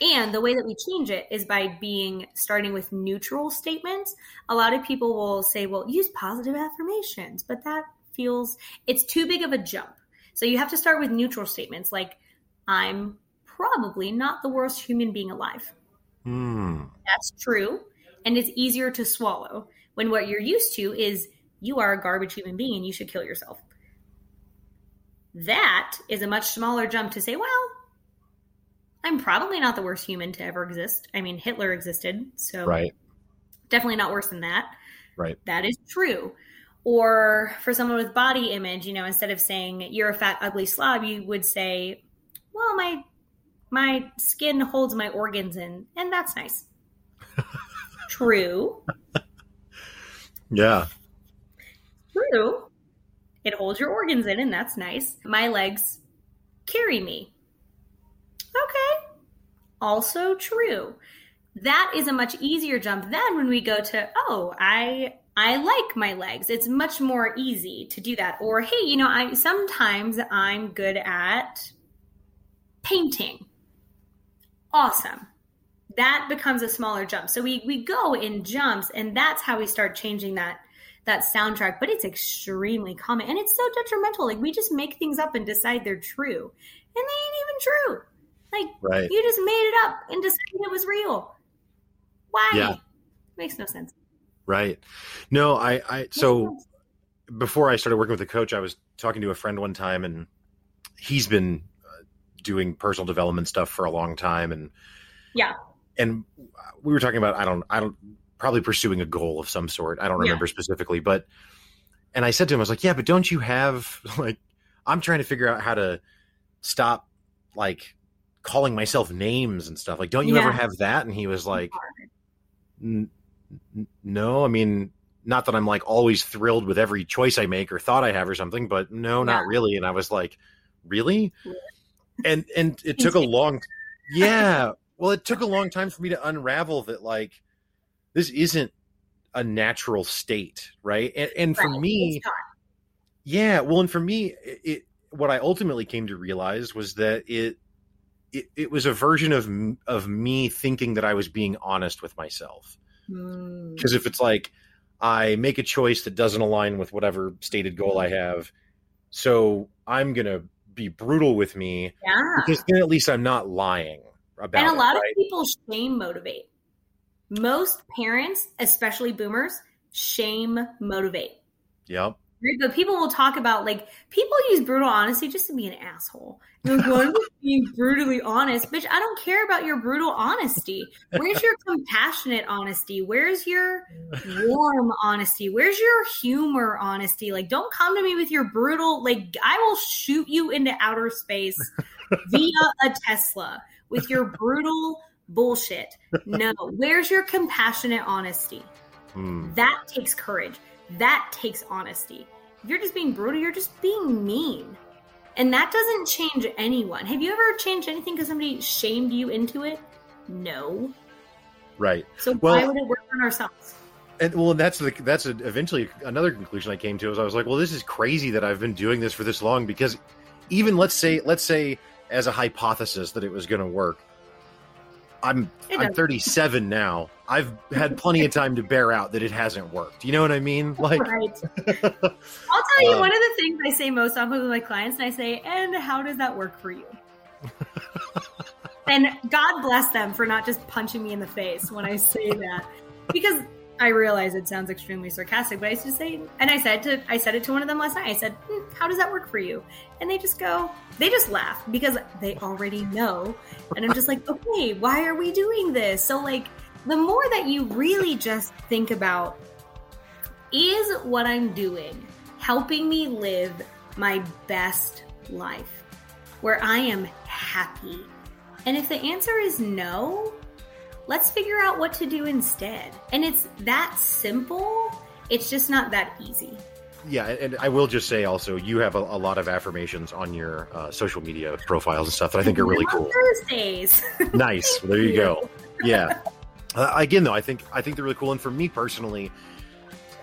And the way that we change it is by being starting with neutral statements. A lot of people will say well use positive affirmations but that feels it's too big of a jump. So you have to start with neutral statements like i'm probably not the worst human being alive Hmm. that's true. And it's easier to swallow when what you're used to is you are a garbage human being and you should kill yourself. That is a much smaller jump to say, well, I'm probably not the worst human to ever exist. I mean, Hitler existed, so Right. definitely not worse than that. Right. That is true. Or for someone with body image, you know, instead of saying you're a fat, ugly slob, you would say, well, my my skin holds my organs in, and that's nice. (laughs) True. Yeah. True. It holds your organs in, and that's nice. My legs carry me. Okay. Also true. That is a much easier jump than when we go to, oh, I I like my legs. It's much more easy to do that. Or hey, you know, I sometimes I'm good at painting. Awesome. That becomes a smaller jump. So we we go in jumps and that's how we start changing that that soundtrack, but it's extremely common and it's so detrimental. Like we just make things up and decide they're true. And they ain't even true. Like Right. you just made it up and decided it was real. Why? Yeah. Makes no sense. Right. No, I, I, so before I started working with a coach, I was talking to a friend one time and he's been doing personal development stuff for a long time. And, Yeah. and we were talking about, I don't, I don't, probably pursuing a goal of some sort. I don't Yeah. remember specifically, but, and I said to him, I was like, yeah, but don't you have (laughs) like, I'm trying to figure out how to stop like calling myself names and stuff. Like, don't you Yeah. ever have that? And he was like, "N- n- no, I mean, not that I'm like always thrilled with every choice I make or thought I have or something, but no, not Yeah. really. And I was like, really? And and it took a long, yeah. Well, it took a long time for me to unravel that like this isn't a natural state, right? And, and for Right. me, yeah, well, and for me, it, it what I ultimately came to realize was that it it, it was a version of of me thinking that I was being honest with myself. Mm. Because if it's like I make a choice that doesn't align with whatever stated goal I have, so I'm gonna be brutal with me Yeah. because then at least I'm not lying about And a it, lot right? of people shame motivate. Most parents, especially boomers, shame motivate. Yep. Right? But people will talk about like people use brutal honesty just to be an asshole. Like, (laughs) well, being brutally honest, bitch. I don't care about your brutal honesty. Where's your (laughs) compassionate honesty? Where's your warm honesty? Where's your humor honesty? Like, don't come to me with your brutal. Like, I will shoot you into outer space (laughs) via a Tesla with your brutal bullshit. No, where's your compassionate honesty? Hmm. That takes courage. That takes honesty. If you're just being brutal, you're just being mean. And that doesn't change anyone. Have you ever changed anything because somebody shamed you into it? No. Right. So Well- why would it work on ourselves? And well, that's the that's a, eventually another conclusion I came to is I was like, well, this is crazy that I've been doing this for this long because even let's say let's say as a hypothesis that it was going to work. I'm I'm 37 now. I've had plenty of time to bear out that it hasn't worked. You know what I mean? (laughs) Like, right. (laughs) I'll tell you Um, one of the things I say most often with my clients, and I say, and how does that work for you? (laughs) and God bless them for not just punching me in the face when I say that. Because I realize it sounds extremely sarcastic, but I used to say, and I said to, I said it to one of them last night. I said, "Hmm, "How does that work for you?" And they just go, they just laugh because they already know. And I'm just like, (laughs) okay, why are we doing this? So like, the more that you really just think about, is what I'm doing helping me live my best life, where I am happy? And if the answer is no, let's figure out what to do instead. And it's that simple. It's just not that easy. yeah, and I will just say also, you have a, a lot of affirmations on your uh, social media profiles and stuff that I think are really (laughs) cool. Thursdays. (laughs) nice. There you go. Yeah. Uh, again, though, I think I think they're really cool, and for me personally,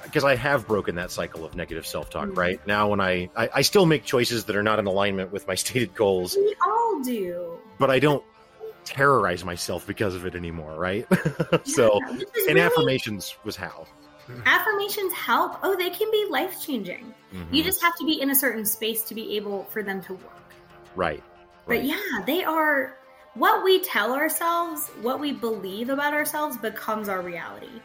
because I have broken that cycle of negative self talk. Mhm. Right now, when I, I I still make choices that are not in alignment with my (laughs) stated goals, we all do. but I don't terrorize myself because of it anymore. Right. (laughs) so, Yeah, and really- affirmations was how. affirmations help. Oh, they can be life changing. Mhm. You just have to be in a certain space to be able for them to work. right. But Right. yeah, they are what we tell ourselves, what we believe about ourselves becomes our reality.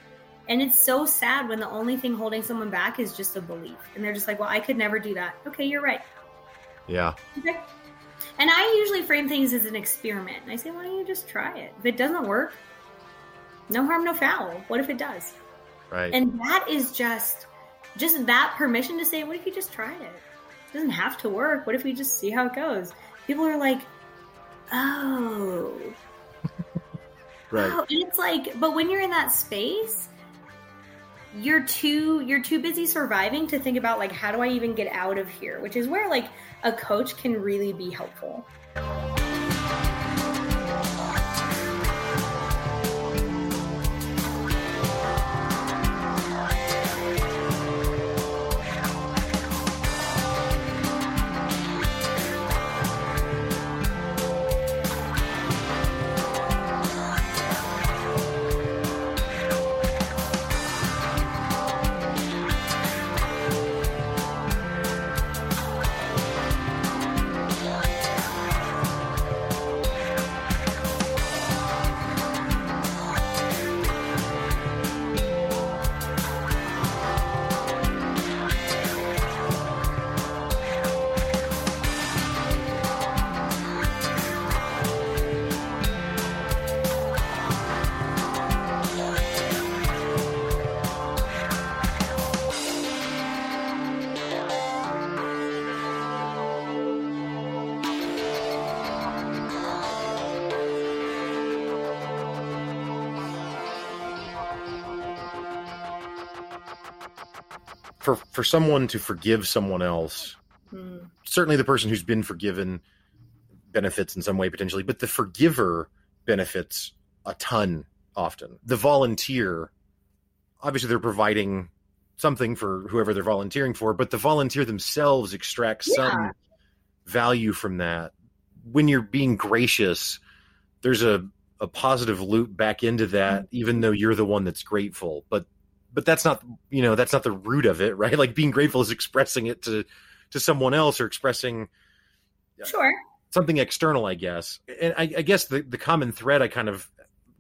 And it's so sad when the only thing holding someone back is just a belief. And they're just like, well, I could never do that. Okay, you're right. Yeah. Okay. And I usually frame things as an experiment. I say, why don't you just try it? If it doesn't work, no harm, no foul. What if it does? Right. And that is just just that permission to say, what if you just tried it? It doesn't have to work. What if we just see how it goes? People are like, oh. (laughs) right. Oh, and it's like, but when you're in that space, you're too you're too busy surviving to think about like how do I even get out of here? Which is where like a coach can really be helpful. For someone to forgive someone else, Mm. certainly the person who's been forgiven benefits in some way potentially, but the forgiver benefits a ton often. The volunteer, obviously, they're providing something for whoever they're volunteering for, but the volunteer themselves extracts Yeah. some value from that. When you're being gracious, there's a, a positive loop back into that, even though you're the one that's grateful. But but that's not you know that's not the root of it, (laughs) right? Like being grateful is expressing it to to someone else or expressing Sure. something external, I guess. And I, I guess the, the common thread I kind of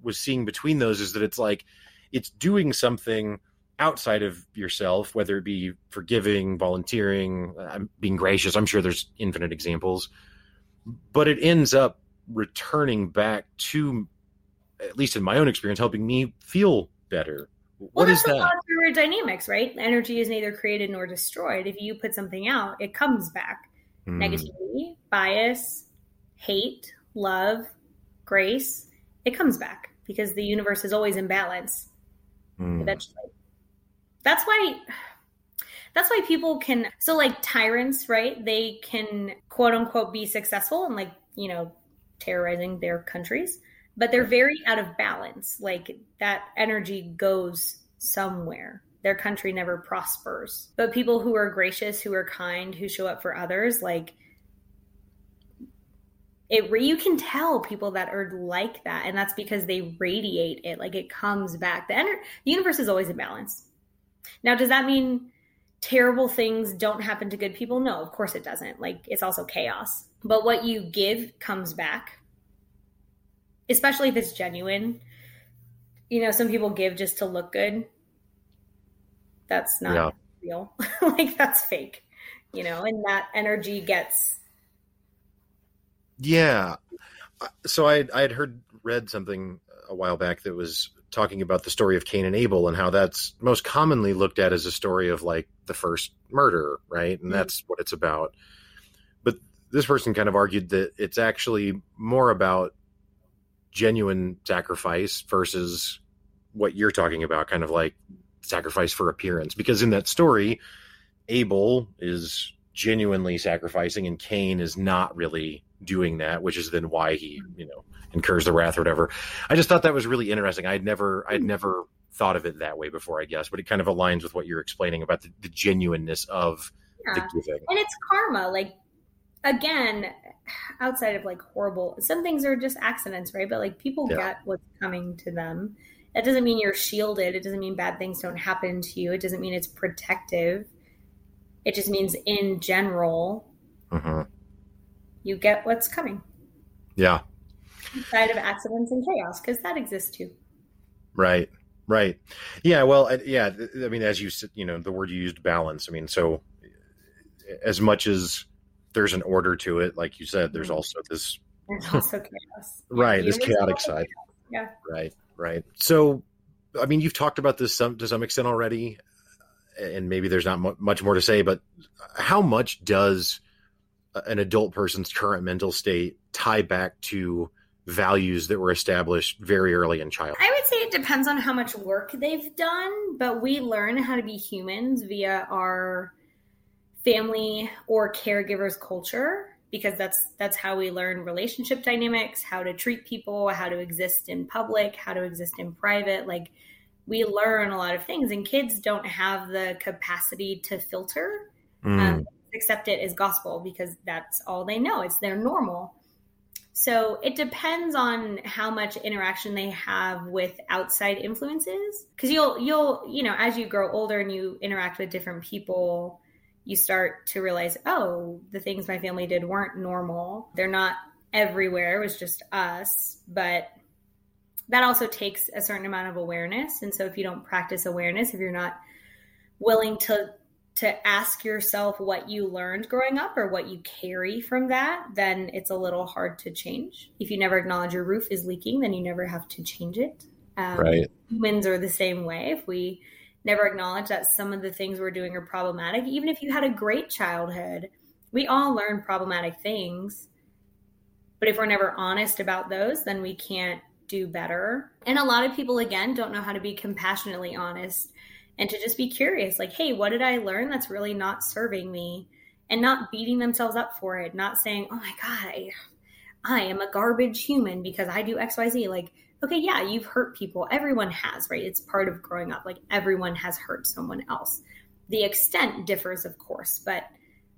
was seeing between those is that it's like it's doing something outside of yourself, whether it be forgiving, volunteering, being gracious. I'm sure there's infinite examples, but it ends up returning back to, at least in my own experience, helping me feel better. Well, What is that's the that? law of thermodynamics, right? Energy is neither created nor destroyed. If you put something out, it comes back. Hmm. Negativity, bias, hate, love, grace, it comes back because the universe is always in balance Hmm. eventually. That's why that's why people can so like tyrants, right? They can quote unquote be successful and like, you know, terrorizing their countries, but they're very out of balance. Like that energy goes somewhere. Their country never prospers. But people who are gracious, who are kind, who show up for others, like it you can tell people that are like that and that's because they radiate it. Like it comes back. The, ener- the universe is always in balance. Now does that mean terrible things don't happen to good people? No of course it doesn't. Like it's also chaos. But what you give comes back especially if it's genuine you know some people give just to look good that's not Yeah. real (laughs) like that's fake you know and that energy gets Yeah. So I I had heard read something a while back that was talking about the story of Cain and Abel and how that's most commonly looked at as a story of like the first murder, right? And Mhm. that's what it's about. But this person kind of argued that it's actually more about genuine sacrifice versus what you're talking about, kind of like sacrifice for appearance. Because in that story, Abel is genuinely sacrificing and Cain is not really doing that, which is then why he, you know, incurs the wrath or whatever. I just thought that was really interesting. I'd never I'd never thought of it that way before, I guess, but it kind of aligns with what you're explaining about the, the genuineness of yeah. the giving. and it's karma like again outside of like horrible some things are just accidents right but like people Yeah. get what's coming to them that doesn't mean you're shielded it doesn't mean bad things don't happen to you it doesn't mean it's protective it just means in general Mhm. you get what's coming Yeah, outside of accidents and chaos because that exists too right. Right. Yeah, well, yeah, I mean as you said, you know, the word you used balance. I mean, so as much as there's an order to it, like you said, there's Mhm. also this there's (laughs) also chaos right, this chaotic side. Yeah. Right, right. So, I mean, you've talked about this some to some extent already, and maybe there's not much more to say. But how much does an adult person's current mental state tie back to values that were established very early in childhood? I would say it depends on how much work they've done, but we learn how to be humans via our family or caregivers culture because that's that's how we learn relationship dynamics, how to treat people, how to exist in public, how to exist in private. Like we learn a lot of things and kids don't have the capacity to filter Mm, um, accept it as gospel because that's all they know. It's their normal. So it depends on how much interaction they have with outside influences. Because you'll you'll you know as you grow older and you interact with different people, you start to realize, oh, the things my family did weren't normal. They're not everywhere. It was just us, but that also takes a certain amount of awareness. And so if you don't practice awareness, if you're not willing to to ask yourself what you learned growing up or what you carry from that, then it's a little hard to change. If you never acknowledge your roof is leaking, then you never have to change it. Um, right. Humans are the same way. If we never acknowledge that some of the things we're doing are problematic, even if you had a great childhood, we all learn problematic things. But if we're never honest about those, then we can't do better. And a lot of people, again, don't know how to be compassionately honest and to just be curious like hey what did i learn that's really not serving me and not beating themselves up for it not saying oh my god i, I am a garbage human because i do xyz like okay yeah you've hurt people everyone has right it's part of growing up like everyone has hurt someone else the extent differs of course but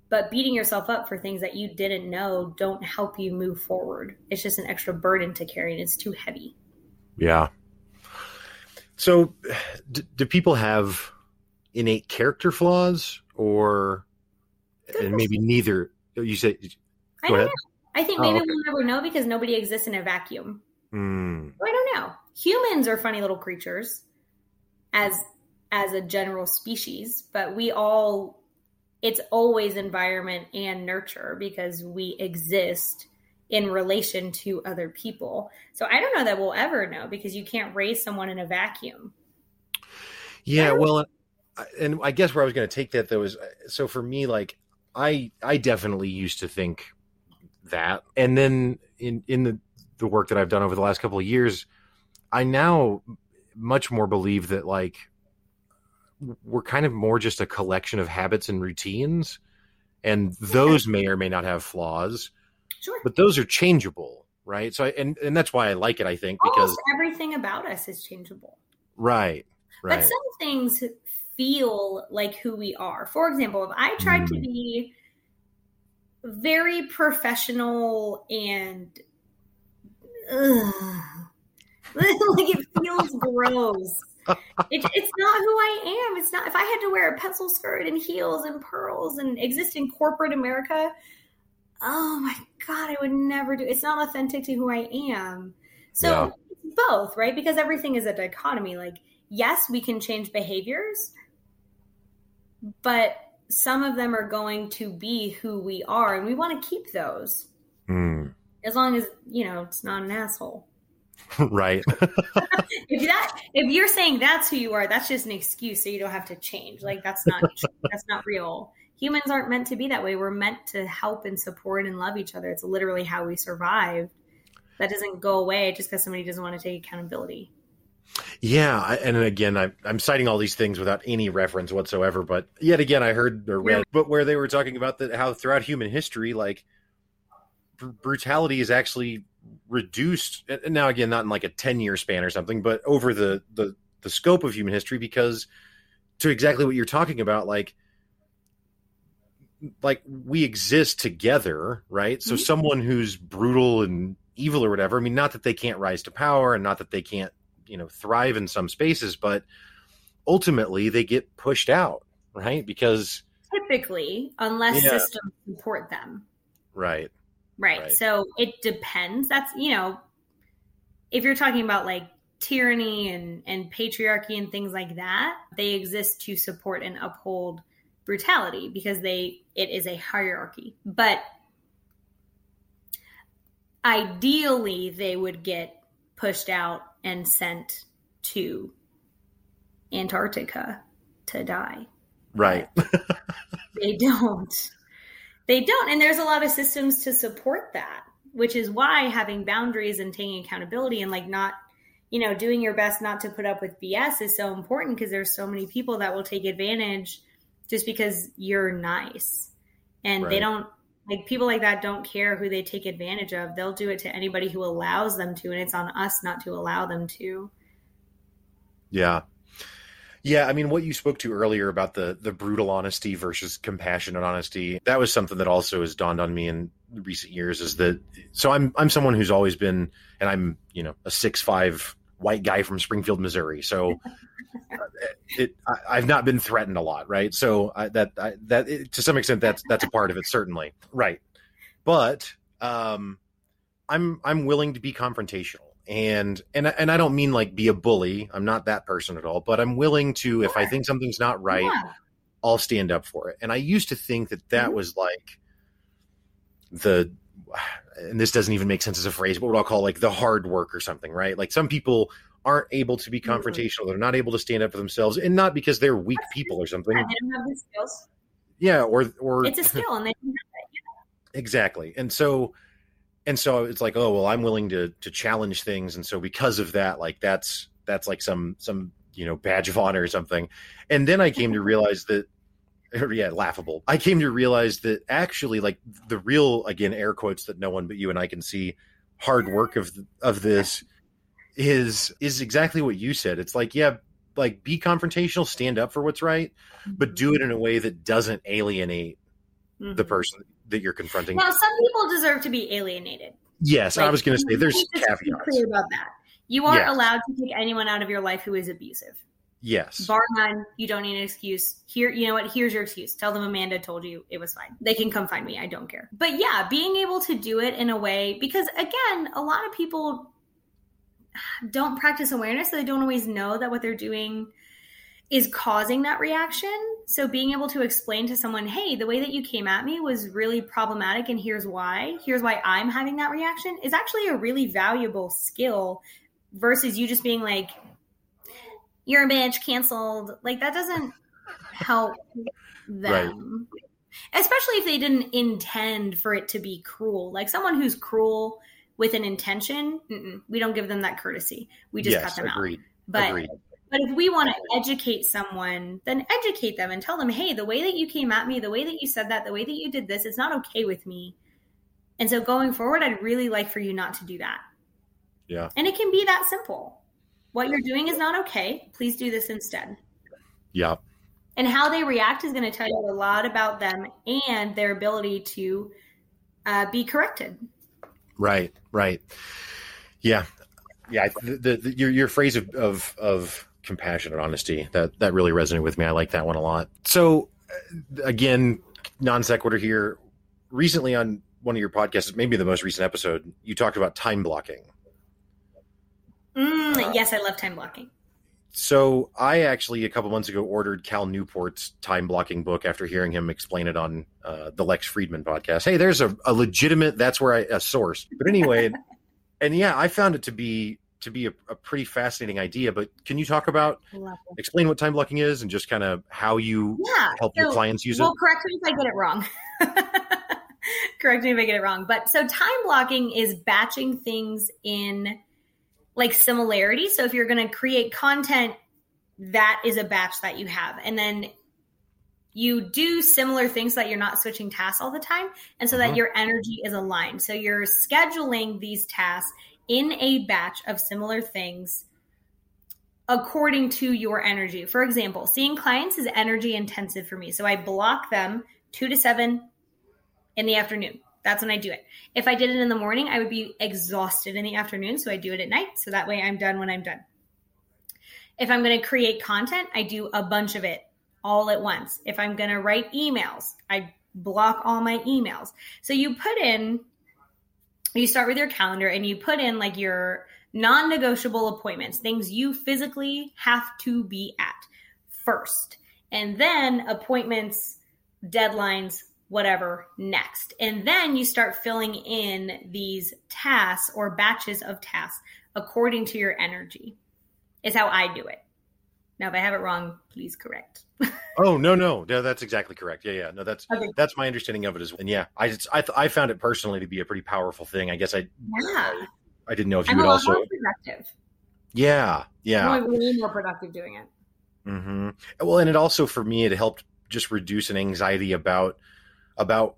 but beating yourself up for things that you didn't know don't help you move forward it's just an extra burden to carry and it's too heavy yeah so, do, do people have innate character flaws, or and maybe neither? You say. I don't ahead. know. I think oh, maybe oh, okay. we'll never know because nobody exists in a vacuum. Mm. I don't know. Humans are funny little creatures, as as a general species, but we all. It's always environment and nurture because we exist in relation to other people. So I don't know that we'll ever know because you can't raise someone in a vacuum. Yeah, well, and I guess where I was going to take that though is so for me, like I I definitely used to think that, and then in in the the work that I've done over the last couple of years, I now much more believe that like we're kind of more just a collection of habits and routines, and those may or may not have flaws Sure. But those are changeable, right? So I, and and that's why I like it. I think because Almost everything about us is changeable. Right. Right. But some things feel like who we are. For example, if I tried mm. to be very professional and ugh, (laughs) like it feels gross. It, it's not who I am. It's not. If I had to wear a pencil skirt and heels and pearls and exist in corporate America, oh my god, I would never do. It's not authentic to who I am. So yeah. both, right? Because everything is a dichotomy. Like, yes, we can change behaviors, but some of them are going to be who we are, and we want to keep those. Mm. As long as you know it's not an asshole. (laughs) right. (laughs) if that if you're saying that's who you are, that's just an excuse so you don't have to change. Like that's not (laughs) that's not real humans aren't meant to be that way. We're meant to help and support and love each other. It's literally how we survive. That doesn't go away just because somebody doesn't want to take accountability. Yeah, and again, I, am citing all these things without any reference whatsoever. But yet again, I heard or read, yeah. but where they were talking about that how throughout human history, like br- brutality is actually reduced. Now, again, not in like a ten year span or something, but over the the the scope of human history, because to exactly what you're talking about, like like we exist together, right? So mm-hmm. someone who's brutal and evil or whatever, I mean, not that they can't rise to power and not that they can't, you know, thrive in some spaces, but ultimately they get pushed out, right? Because typically, unless yeah. systems support them. Right. Right. Right. So it depends. That's, you know, if you're talking about like tyranny and and patriarchy and things like that, they exist to support and uphold brutality because they it is a hierarchy. But ideally they would get pushed out and sent to Antarctica to die. Right. they don't. They don't. And there's a lot of systems to support that, which is why having boundaries and taking accountability and like not, you know, doing your best not to put up with BS is so important because there's so many people that will take advantage just because you're nice. And right. they don't like people like that don't care who they take advantage of. They'll do it to anybody who allows them to, and it's on us not to allow them to. Yeah. Yeah, I mean what you spoke to earlier about the the brutal honesty versus compassionate honesty, that was something that also has dawned on me in recent years is that so I'm I'm someone who's always been and I'm, you know, a six five white guy from Springfield, Missouri. So (laughs) it, I, have not been threatened a lot, right? So I, that I, that it, to some extent that's that's a part of it, certainly, right? But um, I'm I'm willing to be confrontational, and and and I don't mean like be a bully. I'm not that person at all, but I'm willing to if I think something's not right, yeah. I'll stand up for it. And I used to think that that mm-hmm. was like the and this doesn't even make sense as a phrase, but what I'll call like the hard work or something, right? Like some people aren't able to be mm-hmm. confrontational. They're not able to stand up for themselves, and not because they're weak people or something. Yeah, they don't have the skills. Yeah, or or it's a skill, and they don't have it. Yeah. Exactly, and so and so it's like, oh well, I'm willing to to challenge things, and so because of that, like that's that's like some some you know badge of honor or something. And then I came to (laughs) realize that yeah, laughable. I came to realize that actually, like the real, again, air quotes that no one but you and I can see, hard work of of this is is exactly what you said. It's like, yeah, like be confrontational, stand up for what's right, but do it in a way that doesn't alienate mm-hmm. the person that you're confronting. Now, some people deserve to be alienated. Yes, like, I was going to say there's caveats. Clear about that. You aren't allowed to take anyone out of your life who is abusive. Yes. Bar none, you don't need an excuse. Here, you know what? Here's your excuse. Tell them Amanda told you it was fine. They can come find me. I don't care. But yeah, being able to do it in a way, because again, a lot of people don't practice awareness, so they don't always know that what they're doing is causing that reaction. So being able to explain to someone, hey, the way that you came at me was really problematic, and here's why, here's why I'm having that reaction is actually a really valuable skill versus you just being like, you're a bitch, canceled. Like that doesn't help them. Right. Especially if they didn't intend for it to be cruel. Like someone who's cruel with an intention, we don't give them that courtesy. We just yes, cut them agreed. out. But agreed. But if we want to educate someone, then educate them and tell them, hey, the way that you came at me, the way that you said that, the way that you did this, it's not okay with me. And so going forward, I'd really like for you not to do that. Yeah. And it can be that simple what you're doing is not okay. Please do this instead. Yeah. And how they react is going to tell you a lot about them and their ability to uh, be corrected. Right. Right. Yeah. Yeah. The, the, your your phrase of, of of compassionate honesty that that really resonated with me. I like that one a lot. So uh, again, non sequitur here. Recently on one of your podcasts, maybe the most recent episode, you talked about time blocking Mm, uh, yes, I love time blocking. So I actually a couple months ago ordered Cal Newport's time blocking book after hearing him explain it on uh, the Lex Fridman podcast. Hey, there's a, a legitimate that's where I a source. But anyway, (laughs) and yeah, I found it to be to be a, a pretty fascinating idea. But can you talk about explain what time blocking is and just kind of how you yeah, help so, your clients use well, it? Well, correct me if I get it wrong. (laughs) correct me if I get it wrong. But so time blocking is batching things in like similarity. So if you're going to create content, that is a batch that you have. And then you do similar things so that you're not switching tasks all the time and so that mm-hmm. your energy is aligned. So you're scheduling these tasks in a batch of similar things according to your energy. For example, seeing clients is energy intensive for me. So I block them 2 to 7 in the afternoon. That's when I do it. If I did it in the morning, I would be exhausted in the afternoon. So I do it at night. So that way I'm done when I'm done. If I'm going to create content, I do a bunch of it all at once. If I'm going to write emails, I block all my emails. So you put in, you start with your calendar and you put in like your non negotiable appointments, things you physically have to be at first. And then appointments, deadlines, whatever next. And then you start filling in these tasks or batches of tasks according to your energy, is how I do it. Now, if I have it wrong, please correct. (laughs) oh no, no, no, that's exactly correct. Yeah, yeah, no, that's okay. that's my understanding of it as well. And yeah, I just, I I found it personally to be a pretty powerful thing. I guess I yeah. I, I didn't know if you I'm would also productive. Yeah, yeah, I'm way more productive doing it. Mm-hmm. Well, and it also for me, it helped just reduce an anxiety about about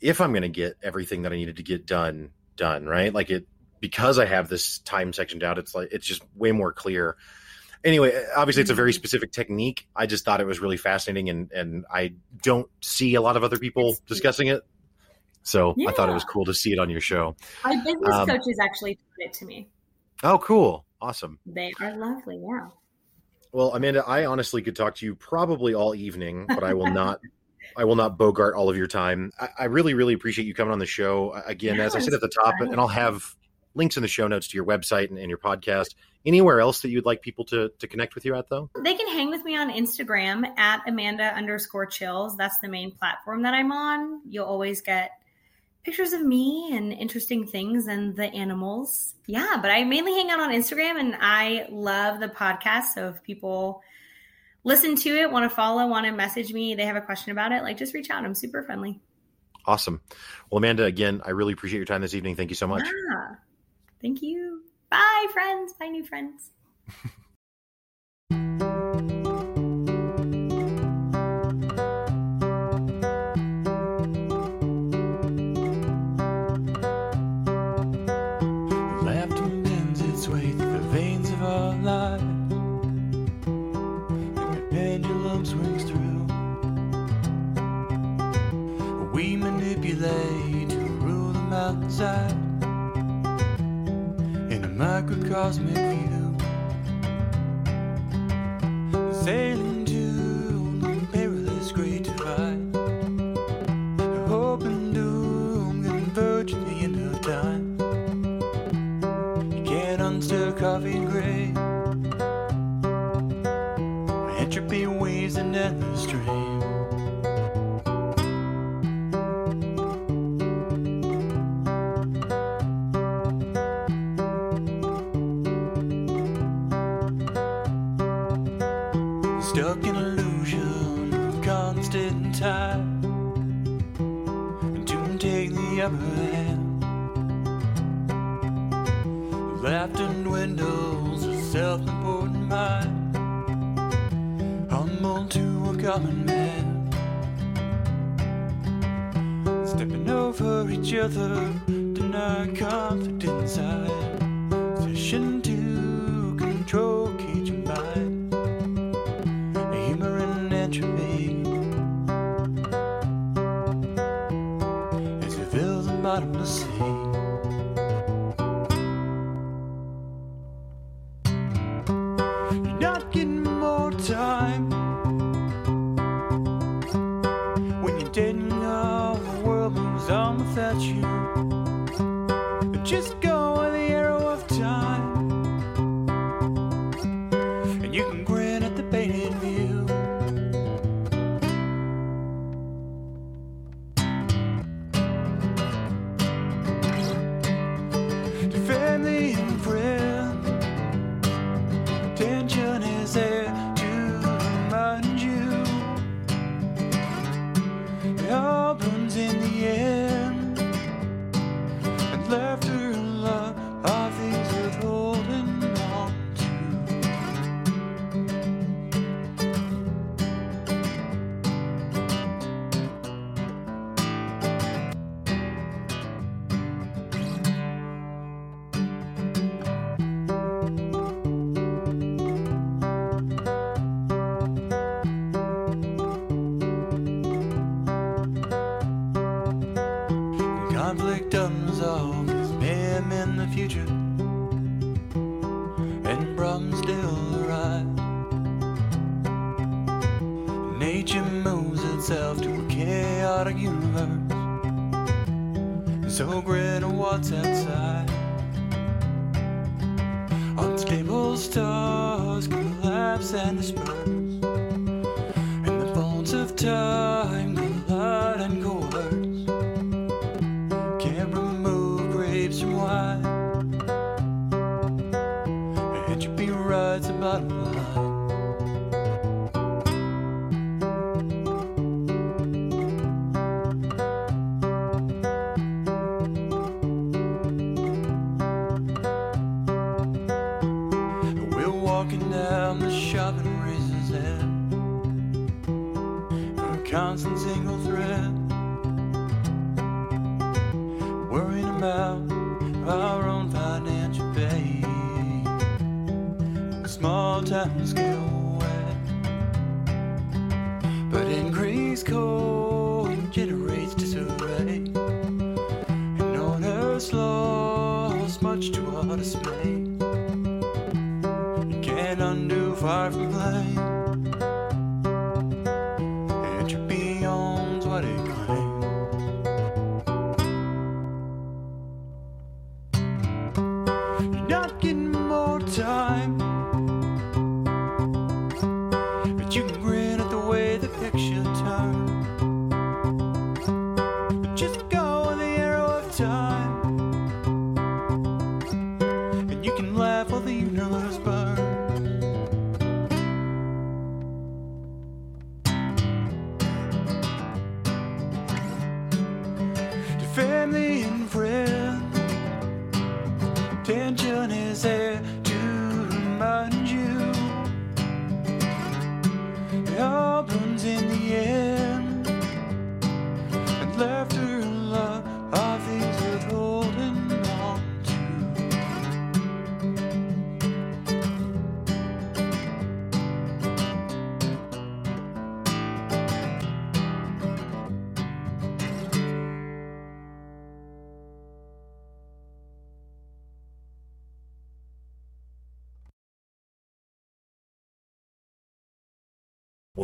if I'm going to get everything that I needed to get done done, right? Like it because I have this time sectioned out, it's like it's just way more clear. Anyway, obviously it's a very specific technique. I just thought it was really fascinating and and I don't see a lot of other people discussing it. So yeah. I thought it was cool to see it on your show. My business um, coaches actually taught it to me. Oh, cool. Awesome. They are lovely. Yeah. Well, Amanda, I honestly could talk to you probably all evening, but I will (laughs) not I will not bogart all of your time. I, I really, really appreciate you coming on the show. Again, as I said at the top, and I'll have links in the show notes to your website and, and, your podcast. Anywhere else that you'd like people to, to connect with you at, though? They can hang with me on Instagram at Amanda underscore chils. That's the main platform that I'm on. You'll always get pictures of me and interesting things and the animals. Yeah, but I mainly hang out on Instagram and I love the podcast. So if people listen to it, want to follow, want to message me, they have a question about it, like just reach out. I'm super friendly. Awesome. Well, Amanda, again, I really appreciate your time this evening. Thank you so much. Yeah. Thank you. Bye, friends. Bye, new friends. (laughs) microcosmic over cold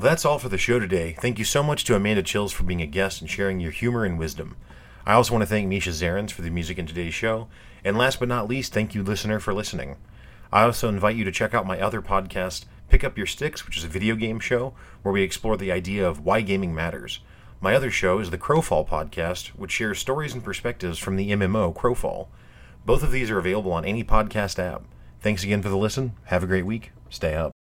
that's all for the show today. Thank you so much to Amanda Chils for being a guest and sharing your humor and wisdom. I also want to thank Misha Zarens for the music in today's show. And last but not least, thank you, listener, for listening. I also invite you to check out my other podcast, Pick Up Your Sticks, which is a video game show where we explore the idea of why gaming matters. My other show is the Crowfall podcast, which shares stories and perspectives from the MMO Crowfall. Both of these are available on any podcast app. Thanks again for the listen. Have a great week. Stay up.